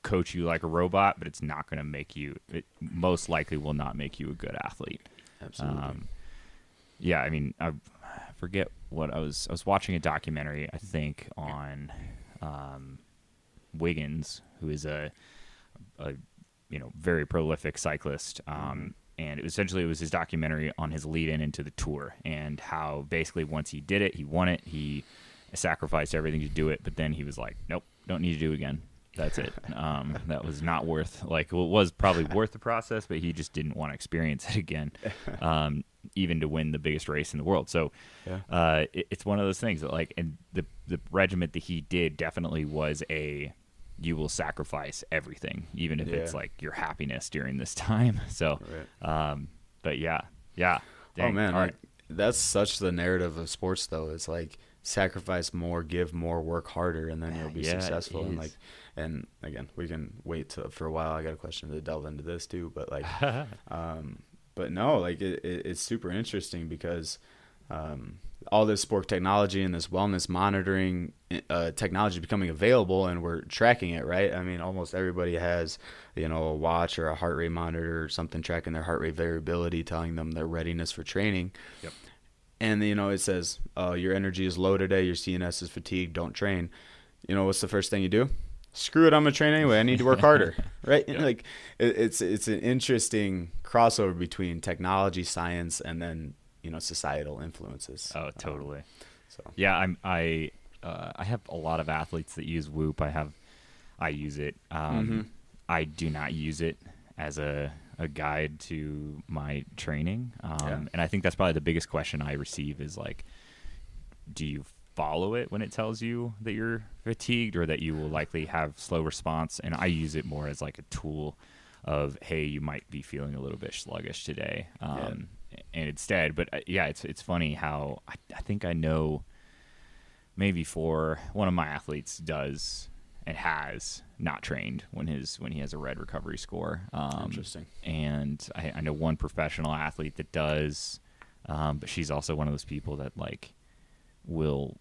coach you like a robot, but it's not going to make you, it most likely will not make you a good athlete. absolutely. Um, yeah, I mean, I forget what I was. I was watching a documentary, I think, on um, Wiggins, who is a, a you know very prolific cyclist. Um, And it was, essentially, it was his documentary on his lead-in into the tour and how basically once he did it, he won it. He sacrificed everything to do it, but then he was like, "Nope, don't need to do it again." That's it. Um, that was not worth like well, it was probably worth the process, but he just didn't want to experience it again, um, even to win the biggest race in the world. So Yeah. uh, it, it's one of those things that like, and the the regiment that he did definitely was a you will sacrifice everything, even if it's like your happiness during this time. So, Right. um, but yeah, yeah. Oh man, All like, that's such the narrative of sports though. It's like sacrifice more, give more, work harder, and then you'll be Yeah, successful. And like, and again, we can wait to, for a while. I got a question to delve into this too, but like, um, but no, like it, it, it's super interesting because um, all this sport technology and this wellness monitoring uh, technology becoming available and we're tracking it right i mean almost everybody has you know a watch or a heart rate monitor or something tracking their heart rate variability telling them their readiness for training Yep. And you know it says uh, your energy is low today your cns is fatigued don't train you know what's the first thing you do screw it i'm gonna train anyway i need to work harder right Yeah. like it, it's it's an interesting crossover between technology science and then you know societal influences Oh, totally. so Yeah, I'm. I uh, I have a lot of athletes that use Whoop. I have. I use it. Um, Mhm. I do not use it as a a guide to my training. Um, Yeah. And I think that's probably the biggest question I receive is like, do you follow it when it tells you that you're fatigued or that you will likely have slow response? And I use it more as like a tool of hey, you might be feeling a little bit sluggish today. Um, And instead, but uh, yeah, it's it's funny how I, I think I know maybe for one of my athletes does and has not trained when his when he has a red recovery score. Um, Interesting. And I, I know one professional athlete that does, um, but she's also one of those people that like will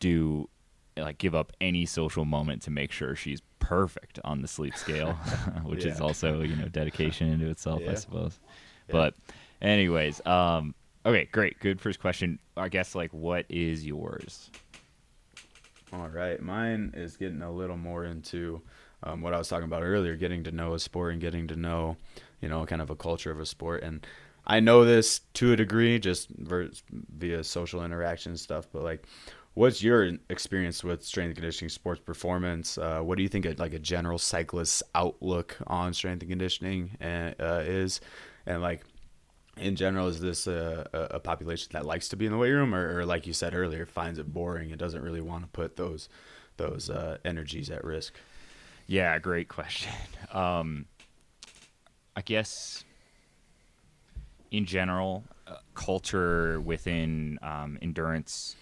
do like give up any social moment to make sure she's perfect on the sleep scale, which is also you know dedication into itself, I suppose. Yeah. But anyways, um, okay, great, good first question. I guess like what is yours? All right, mine is getting a little more into um, what I was talking about earlier, getting to know a sport and getting to know, you know, kind of a culture of a sport. And I know this to a degree, just via social interaction stuff. But like, what's your experience with strength and conditioning, sports performance? Uh, what do you think like a general cyclist's outlook on strength and conditioning uh, uh, is? And like, in general, is this a, a population that likes to be in the weight room, or, or like you said earlier, finds it boring and doesn't really want to put those those uh, energies at risk? Yeah, great question. Um, I guess in general, uh, culture within um, endurance.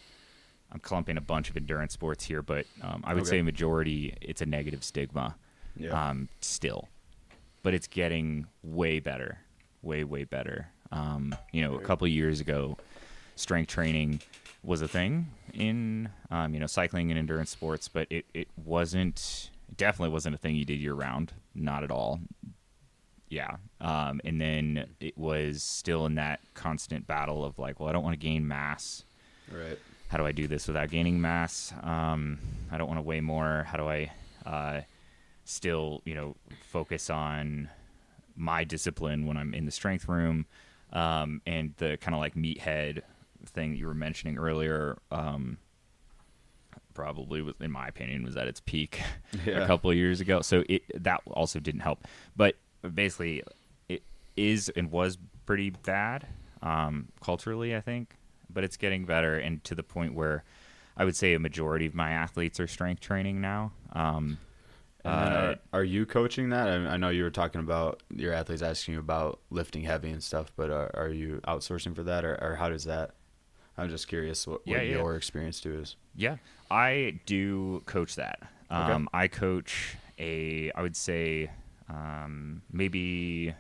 I'm clumping a bunch of endurance sports here, but um, I would Okay. say majority it's a negative stigma. Yeah. um, still, but it's getting way better, way way better. Um, you know, a couple of years ago, strength training was a thing in um, you know cycling and endurance sports, but it it wasn't it definitely wasn't a thing you did year round, not at all. Yeah, um, and then it was still in that constant battle of like, well, I don't want to gain mass Right. how do I do this without gaining mass? Um, I don't want to weigh more. How do I uh, still, you know, focus on my discipline when I'm in the strength room? Um, and the kind of like meathead thing that you were mentioning earlier, um, probably was, in my opinion, was at its peak a couple of years ago. So it that also didn't help. But basically, it is and was pretty bad um, culturally, I think. But it's getting better, and to the point where I would say a majority of my athletes are strength training now. Um, uh, are, you coaching that? I, I know you were talking about your athletes asking you about lifting heavy and stuff, but are, are you outsourcing for that, or, or how does that? I'm just curious what, what Yeah, your experience too is. Yeah, I do coach that. Okay. Um, I coach a, I would say, um, maybe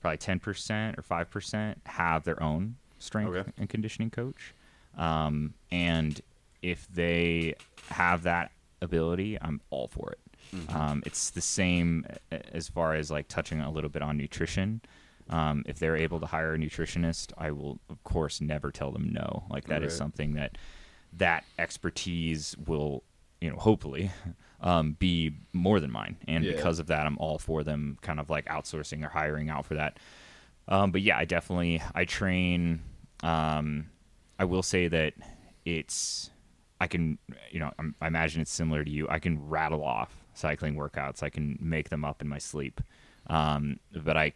probably ten percent or five percent have their own strength Okay. and conditioning coach, um, and if they have that ability, I'm all for it. Mm-hmm. Um, it's the same as far as like touching a little bit on nutrition. Um, if they're able to hire a nutritionist, I will of course never tell them no. Like that is Right. something that that expertise will, you know, hopefully um, be more than mine. And Yeah. because of that, I'm all for them kind of like outsourcing or hiring out for that. Um, but yeah, I definitely I train. Um, I will say that it's I can you know I'm, I imagine it's similar to you. I can rattle off cycling workouts. I can make them up in my sleep, um, but I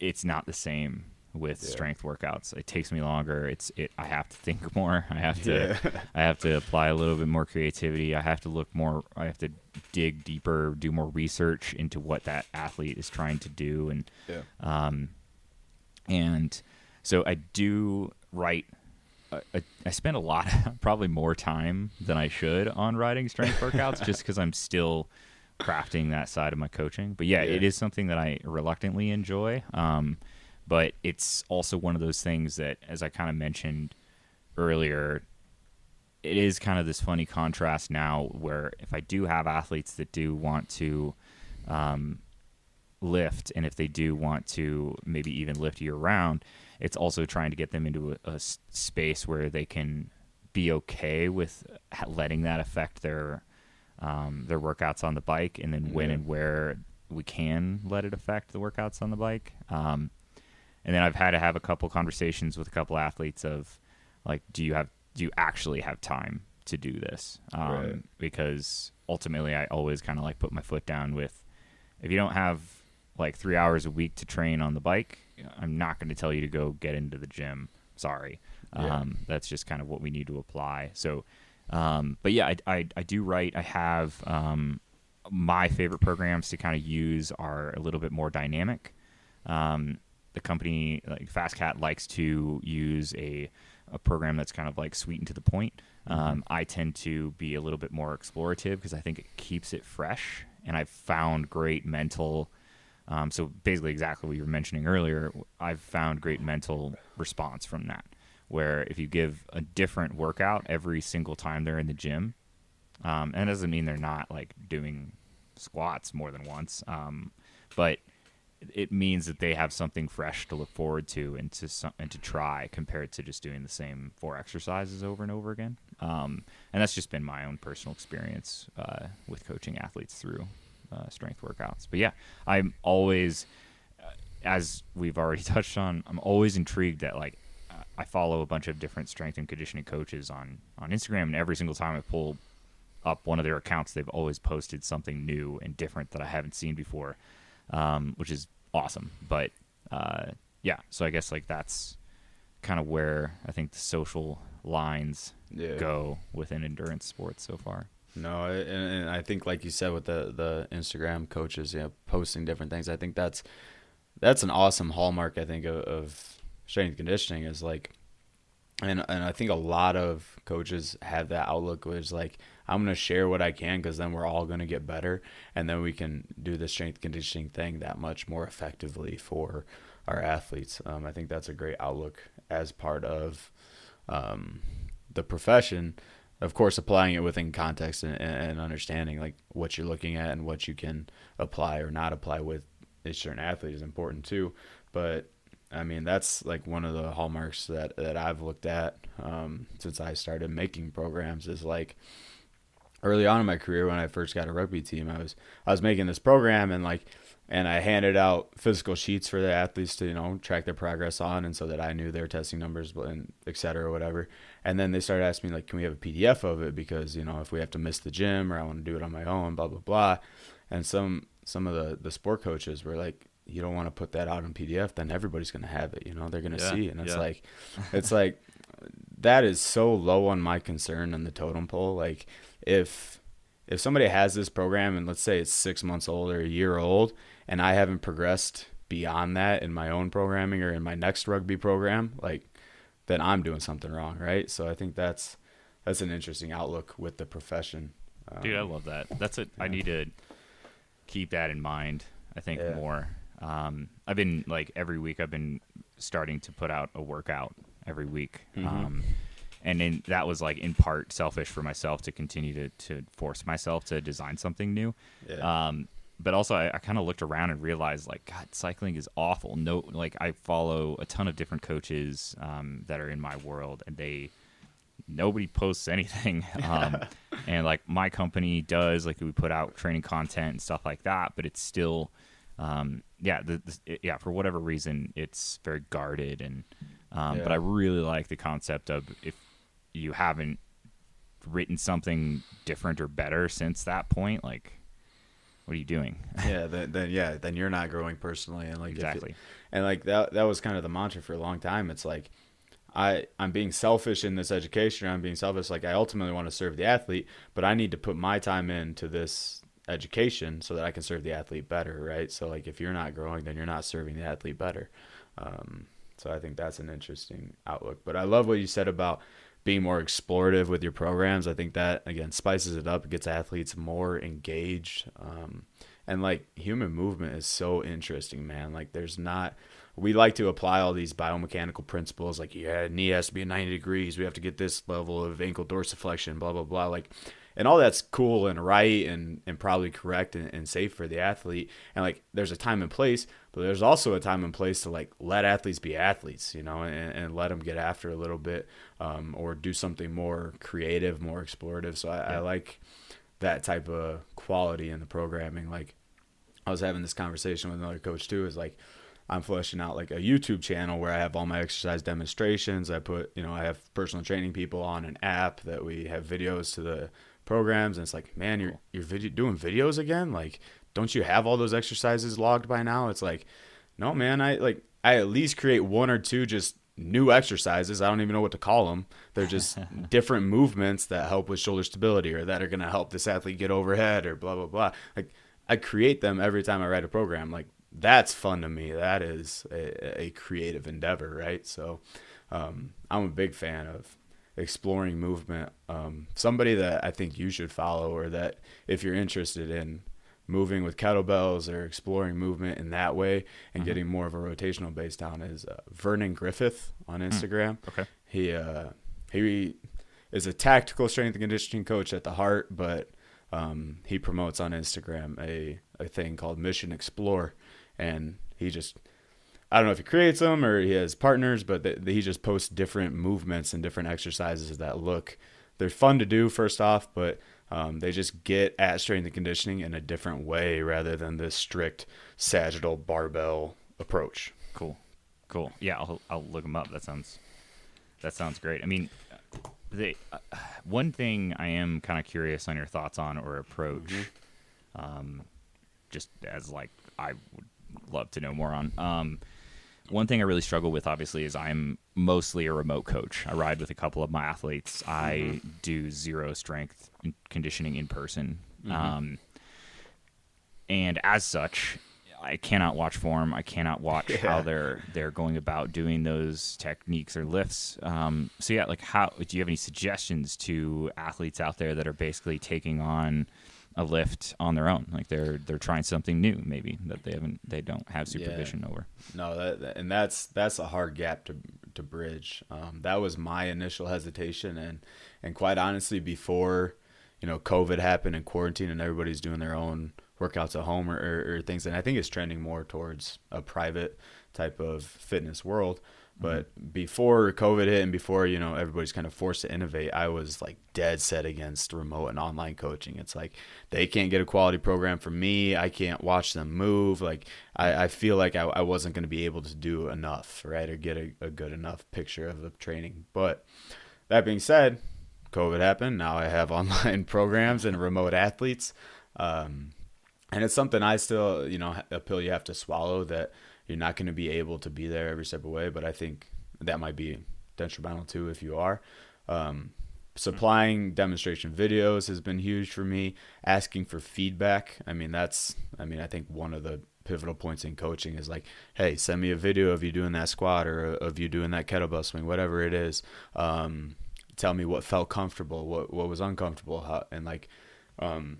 it's not the same with Yeah. strength workouts. It takes me longer. It's it. I have to think more. I have to. Yeah. I have to apply a little bit more creativity. I have to look more. I have to dig deeper, do more research into what that athlete is trying to do, and Yeah. um, and so I do write. I, I spend a lot, probably more time than I should on writing strength workouts, just because I'm still crafting that side of my coaching. But yeah, Yeah. it is something that I reluctantly enjoy. Um, but it's also one of those things that, as I kind of mentioned earlier, it is kind of this funny contrast now where if I do have athletes that do want to um, lift, and if they do want to maybe even lift year round, it's also trying to get them into a, a space where they can be okay with letting that affect their um, their workouts on the bike, and then when yeah. and where we can let it affect the workouts on the bike. Um, and then I've had to have a couple conversations with a couple athletes of like, do you have do you actually have time to do this? Um, right. Because ultimately, I always kind of like put my foot down with if you don't have like three hours a week to train on the bike, I'm not going to tell you to go get into the gym. Sorry. Yeah. Um, that's just kind of what we need to apply. So, um, but yeah, I, I, I, do write. I have um, my favorite programs to kind of use are a little bit more dynamic. Um, the company like FasCat likes to use a a program that's kind of like sweet and to the point. Mm-hmm. Um, I tend to be a little bit more explorative because I think it keeps it fresh, and I've found great mental. Um, so basically, exactly what you were mentioning earlier, I've found great mental response from that. Where if you give a different workout every single time they're in the gym, um, and it doesn't mean they're not like doing squats more than once, um, but it means that they have something fresh to look forward to and to and to try compared to just doing the same four exercises over and over again. Um, and that's just been my own personal experience uh, with coaching athletes through uh, strength workouts. But yeah, I'm always, uh, as we've already touched on, I'm always intrigued that like I follow a bunch of different strength and conditioning coaches on on Instagram, and every single time I pull up one of their accounts, they've always posted something new and different that I haven't seen before um, which is awesome. But uh, yeah, so I guess like that's kind of where I think the social lines yeah. go within endurance sports so far. No, and, and, I think like you said with the the Instagram coaches, you know, posting different things. I think that's that's an awesome hallmark. I think of, of strength conditioning is like, and and I think a lot of coaches have that outlook, which is like I'm going to share what I can because then we're all going to get better. And then we can do the strength conditioning thing that much more effectively for our athletes. Um, I think that's a great outlook as part of um, the profession. Of course, applying it within context and, and, understanding like what you're looking at and what you can apply or not apply with a certain athlete is important too. But I mean, that's like one of the hallmarks that, that I've looked at um, since I started making programs is like, early on in my career when I first got a rugby team, I was I was making this program and like and I handed out physical sheets for the athletes to you know track their progress on, and so that I knew their testing numbers and et cetera, or whatever. And then they started asking me like, can we have a PDF of it because you know if we have to miss the gym or I want to do it on my own, blah blah blah. And some some of the the sport coaches were like, you don't want to put that out in PDF, then everybody's gonna have it. You know, they're gonna yeah, see, and it's yeah. like, it's like that is so low on my concern in the totem pole. Like if if somebody has this program and let's say it's six months old or a year old and I haven't progressed beyond that in my own programming or in my next rugby program, like then I'm doing something wrong, right? So I think that's that's an interesting outlook with the profession. Um, Dude, I love that. That's it. Yeah. I need to keep that in mind. I think yeah. more. Um, I've been like every week. I've been starting to put out a workout every week. Mm-hmm. Um, and in, that was like in part selfish for myself to continue to, to force myself to design something new. Yeah. Um, but also I, I kind of looked around and realized like God, cycling is awful. No, like I follow a ton of different coaches um, that are in my world, and they nobody posts anything. Um, and like my company does, like we put out training content and stuff like that, but it's still, um, yeah, the, the, it, yeah, for whatever reason, it's very guarded and. Um, yeah. But I really like the concept of if you haven't written something different or better since that point, like what are you doing? yeah, then, then, yeah, then you're not growing personally, and like exactly, it, and like that that was kind of the mantra for a long time. It's like I I'm being selfish in this education. I'm being selfish. Like I ultimately want to serve the athlete, but I need to put my time into this education so that I can serve the athlete better, right? So like if you're not growing, then you're not serving the athlete better. Um, so I think that's an interesting outlook. But I love what you said about being more explorative with your programs. I think that again spices it up, gets athletes more engaged. Um, and like human movement is so interesting, man. Like there's not we like to apply all these biomechanical principles like yeah, knee has to be 90 degrees. We have to get this level of ankle dorsiflexion, blah blah blah. Like and all that's cool and right and, and probably correct and, and safe for the athlete and like there's a time and place but there's also a time and place to like let athletes be athletes you know and, and let them get after a little bit um, or do something more creative more explorative so I, yeah. I like that type of quality in the programming like i was having this conversation with another coach too is like I'm fleshing out like a YouTube channel where I have all my exercise demonstrations. I put, you know, I have personal training people on an app that we have videos to the programs and it's like man you're you're video, doing videos again like don't you have all those exercises logged by now? It's like no man i like i at least create one or two just new exercises. I don't even know what to call them they're just different movements that help with shoulder stability or that are going to help this athlete get overhead or blah blah blah. Like i create them every time i write a program. Like that's fun to me. That is a, a creative endeavor right? So um, i'm a big fan of exploring movement. Um, somebody that I think you should follow, or that if you're interested in moving with kettlebells or exploring movement in that way and mm-hmm. getting more of a rotational base down, is uh, Vernon Griffith on hmm. Instagram. Mm. Okay. He uh, he is a tactical strength and conditioning coach at the heart, but um, he promotes on Instagram a, a thing called Mission Explore, and he just I don't know if he creates them or he has partners, but he just posts different movements and different exercises that look they're fun to do first off, but um, they just get at strength and conditioning in a different way rather than this strict sagittal barbell approach. Cool, cool. Yeah, I'll I'll look them up. That sounds that sounds great. I mean, they, uh, one thing I am kind of curious on your thoughts on or approach, mm-hmm. um, just as like I would love to know more on. Um, one thing I really struggle with, obviously, is I'm mostly a remote coach. I ride with a couple of my athletes. I mm-hmm. do zero strength conditioning in person. Mm-hmm. Um, and as such, I cannot watch form. I cannot watch yeah. how they're they're going about doing those techniques or lifts. Um, so yeah, like how do you have any suggestions to athletes out there that are basically taking on a lift on their own. Like they're they're trying something new, maybe that they haven't they don't have supervision yeah. over. No, that, that, and that's that's a hard gap to to bridge. Um, that was my initial hesitation, and and quite honestly, before you know COVID happened and quarantine, and everybody's doing their own workouts at home or, or, or things, and I think it's trending more towards a private type of fitness world. But mm-hmm. before COVID hit and before, you know, everybody's kind of forced to innovate, I was like dead set against remote and online coaching. It's like they can't get a quality program from me. I can't watch them move. Like I, I feel like I, I wasn't going to be able to do enough, right? Or get a, a good enough picture of the training. But that being said, COVID happened. Now I have online programs and remote athletes. Um, and it's something I still, you know, a pill you have to swallow that – you're not going to be able to be there every step of the way. But I think that might be detrimental too if you are. Um, supplying demonstration videos has been huge for me. Asking for feedback. I mean, that's, I mean, I think one of the pivotal points in coaching is like, hey, send me a video of you doing that squat or of you doing that kettlebell swing, whatever it is. Um, tell me what felt comfortable, what what was uncomfortable, how, and like um,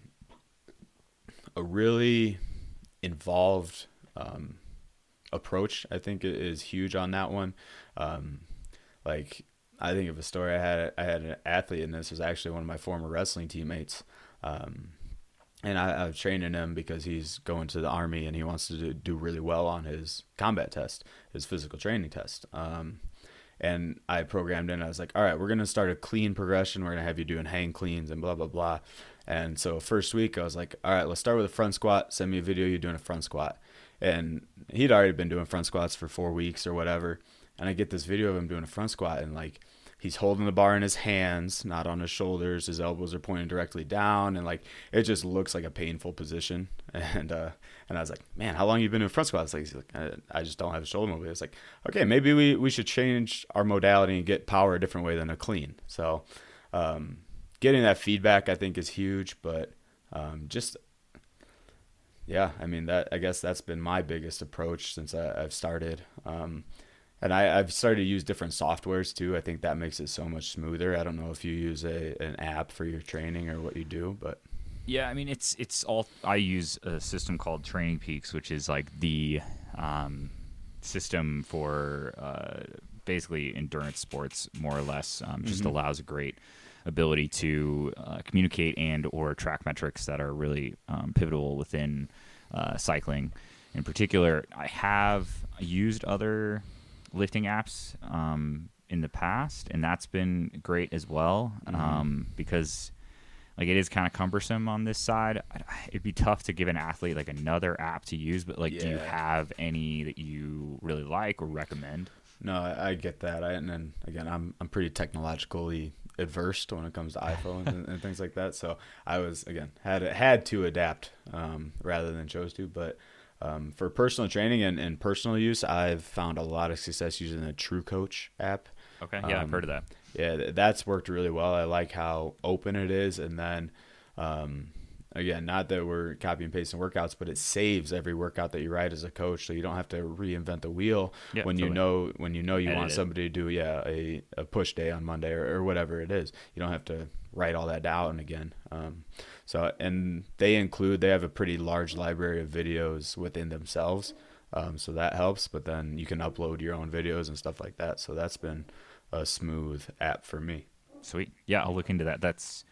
a really involved um, approach, I think is huge on that one. Um, like I think of a story I had. I had an athlete, and this was actually one of my former wrestling teammates. Um, and I, I was training him because he's going to the army and he wants to do, do really well on his combat test, his physical training test. Um, and I programmed in. I was like, all right, we're gonna start a clean progression. We're gonna have you doing hang cleans and blah blah blah. And so first week, I was like, all right, let's start with a front squat. Send me a video you doing a front squat and he'd already been doing front squats for four weeks or whatever. And I get this video of him doing a front squat, and like he's holding the bar in his hands, not on his shoulders. His elbows are pointing directly down, and like it just looks like a painful position. And uh, and I was like, man, how long you been doing front squats? Like, like I, I just don't have a shoulder mobility. It's like, okay, maybe we we should change our modality and get power a different way than a clean. So, um, getting that feedback I think is huge, but um, just yeah, I mean that. I guess that's been my biggest approach since I, have started. Um, and I, I've started to use different softwares too. I think that makes it so much smoother. I don't know if you use a an app for your training or what you do, but Yeah, I mean it's it's all. I use a system called TrainingPeaks, which is like the um, system for uh, basically endurance sports, more or less. Um, just allows a great ability to uh, communicate and or track metrics that are really um, pivotal within uh, cycling. In particular, I have used other lifting apps um, in the past, and that's been great as well um, because like it is kind of cumbersome on this side. It'd be tough to give an athlete like another app to use, but like, do you have any that you really like or recommend? No, I, I get that. I, and then again, I'm I'm pretty technologically adverse when it comes to iPhones and, and things like that. So I was again had had to adapt um, rather than chose to. But um, for personal training and, and personal use, I've found a lot of success using the True Coach app. Okay, yeah, I've Um, heard of that. Yeah, that's worked really well. I like how open it is, and then um, again, not that we're copy and pasting workouts, but it saves every workout that you write as a coach, so you don't have to reinvent the wheel Yeah, when you know when you know you Edit want it. somebody to do yeah a, a push day on Monday or, or whatever it is. You don't have to write all that down again. Um, so and they include they have a pretty large library of videos within themselves. Um, so that helps, but then you can upload your own videos and stuff like that. So that's been a smooth app for me. Sweet. Yeah, I'll look into that. That's.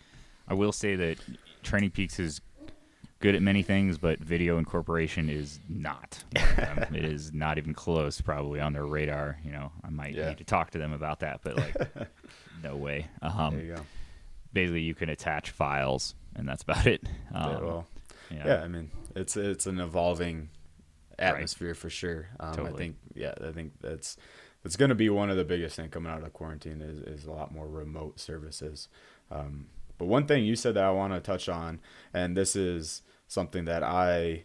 I will say that TrainingPeaks is good at many things, but video incorporation is not. Um, it is not even close, probably on their radar. You know, I might Yeah. need to talk to them about that, but like, no way. Um, there you go. basically, you can attach files, and that's about it. Um, yeah, well, yeah. yeah, I mean, it's it's an evolving atmosphere for sure. Um, I think, yeah, I think that's that's going to be one of the biggest thing coming out of quarantine is is a lot more remote services. Um, but one thing you said that I want to touch on, and this is something that I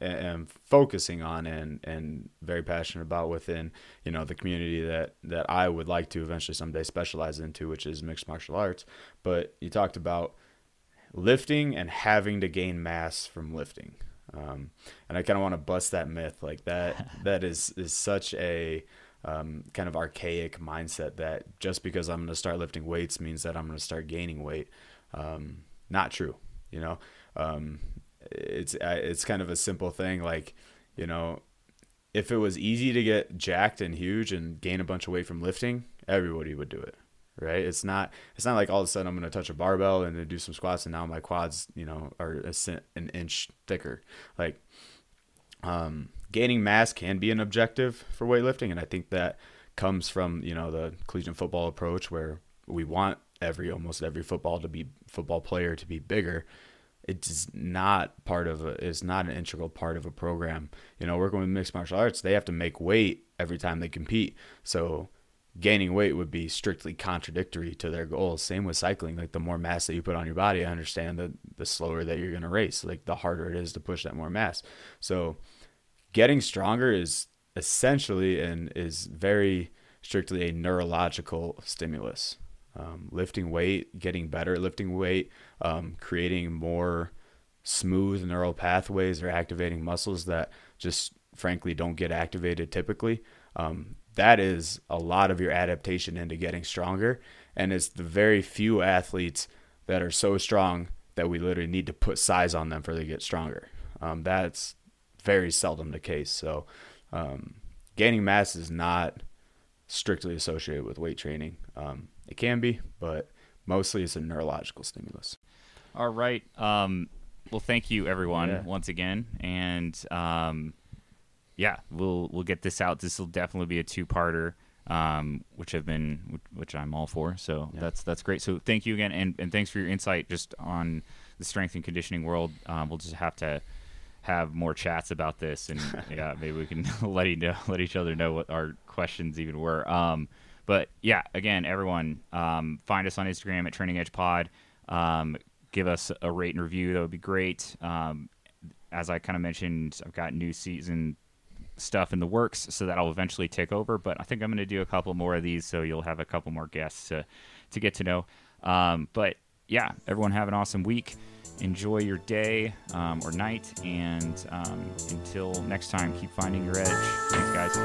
am focusing on and and very passionate about within you know the community that that I would like to eventually someday specialize into, which is mixed martial arts. But you talked about lifting and having to gain mass from lifting. Um, and I kind of want to bust that myth. Like that, that is is such a um, kind of archaic mindset that just because I'm going to start lifting weights means that I'm going to start gaining weight. Um, not true. You know, um, it's it's kind of a simple thing. Like, you know, if it was easy to get jacked and huge and gain a bunch of weight from lifting, everybody would do it right? It's not it's not like all of a sudden I'm going to touch a barbell and then do some squats and now my quads, you know, are a an inch thicker. Like um, gaining mass can be an objective for weightlifting, and I think that comes from you know the collegiate football approach where we want every almost every football to be football player to be bigger. It's not part of a it's not an integral part of a program. You know, working with mixed martial arts, they have to make weight every time they compete. So gaining weight would be strictly contradictory to their goals. Same with cycling. Like the more mass that you put on your body, I understand that the slower that you're going to race, like the harder it is to push that more mass. So getting stronger is essentially and is very strictly a neurological stimulus. Um, lifting weight, getting better at lifting weight, um, creating more smooth neural pathways or activating muscles that just frankly don't get activated typically. Um, that is a lot of your adaptation into getting stronger. And it's the very few athletes that are so strong that we literally need to put size on them for they get stronger. Um, that's very seldom the case. So, um, gaining mass is not strictly associated with weight training. Um, it can be, but mostly it's a neurological stimulus. All right. Um, well, thank you everyone Yeah. once again, and um, yeah, we'll we'll get this out. This will definitely be a two-parter, um, which have been which I'm all for. So Yeah. that's that's great. So thank you again, and and thanks for your insight just on the strength and conditioning world. Um, we'll just have to have more chats about this, and yeah, maybe we can let you know, let each other know what our questions even were. Um, but yeah, again, everyone, um, find us on Instagram at Training Edge Pod. Um, give us a rate and review. That would be great. Um, as I kind of mentioned, I've got new season stuff in the works, so that'll eventually take over. But I think I'm going to do a couple more of these, so you'll have a couple more guests to to get to know. Um, but yeah, everyone have an awesome week. Enjoy your day um, or night, and um, until next time, keep finding your edge. Thanks, guys.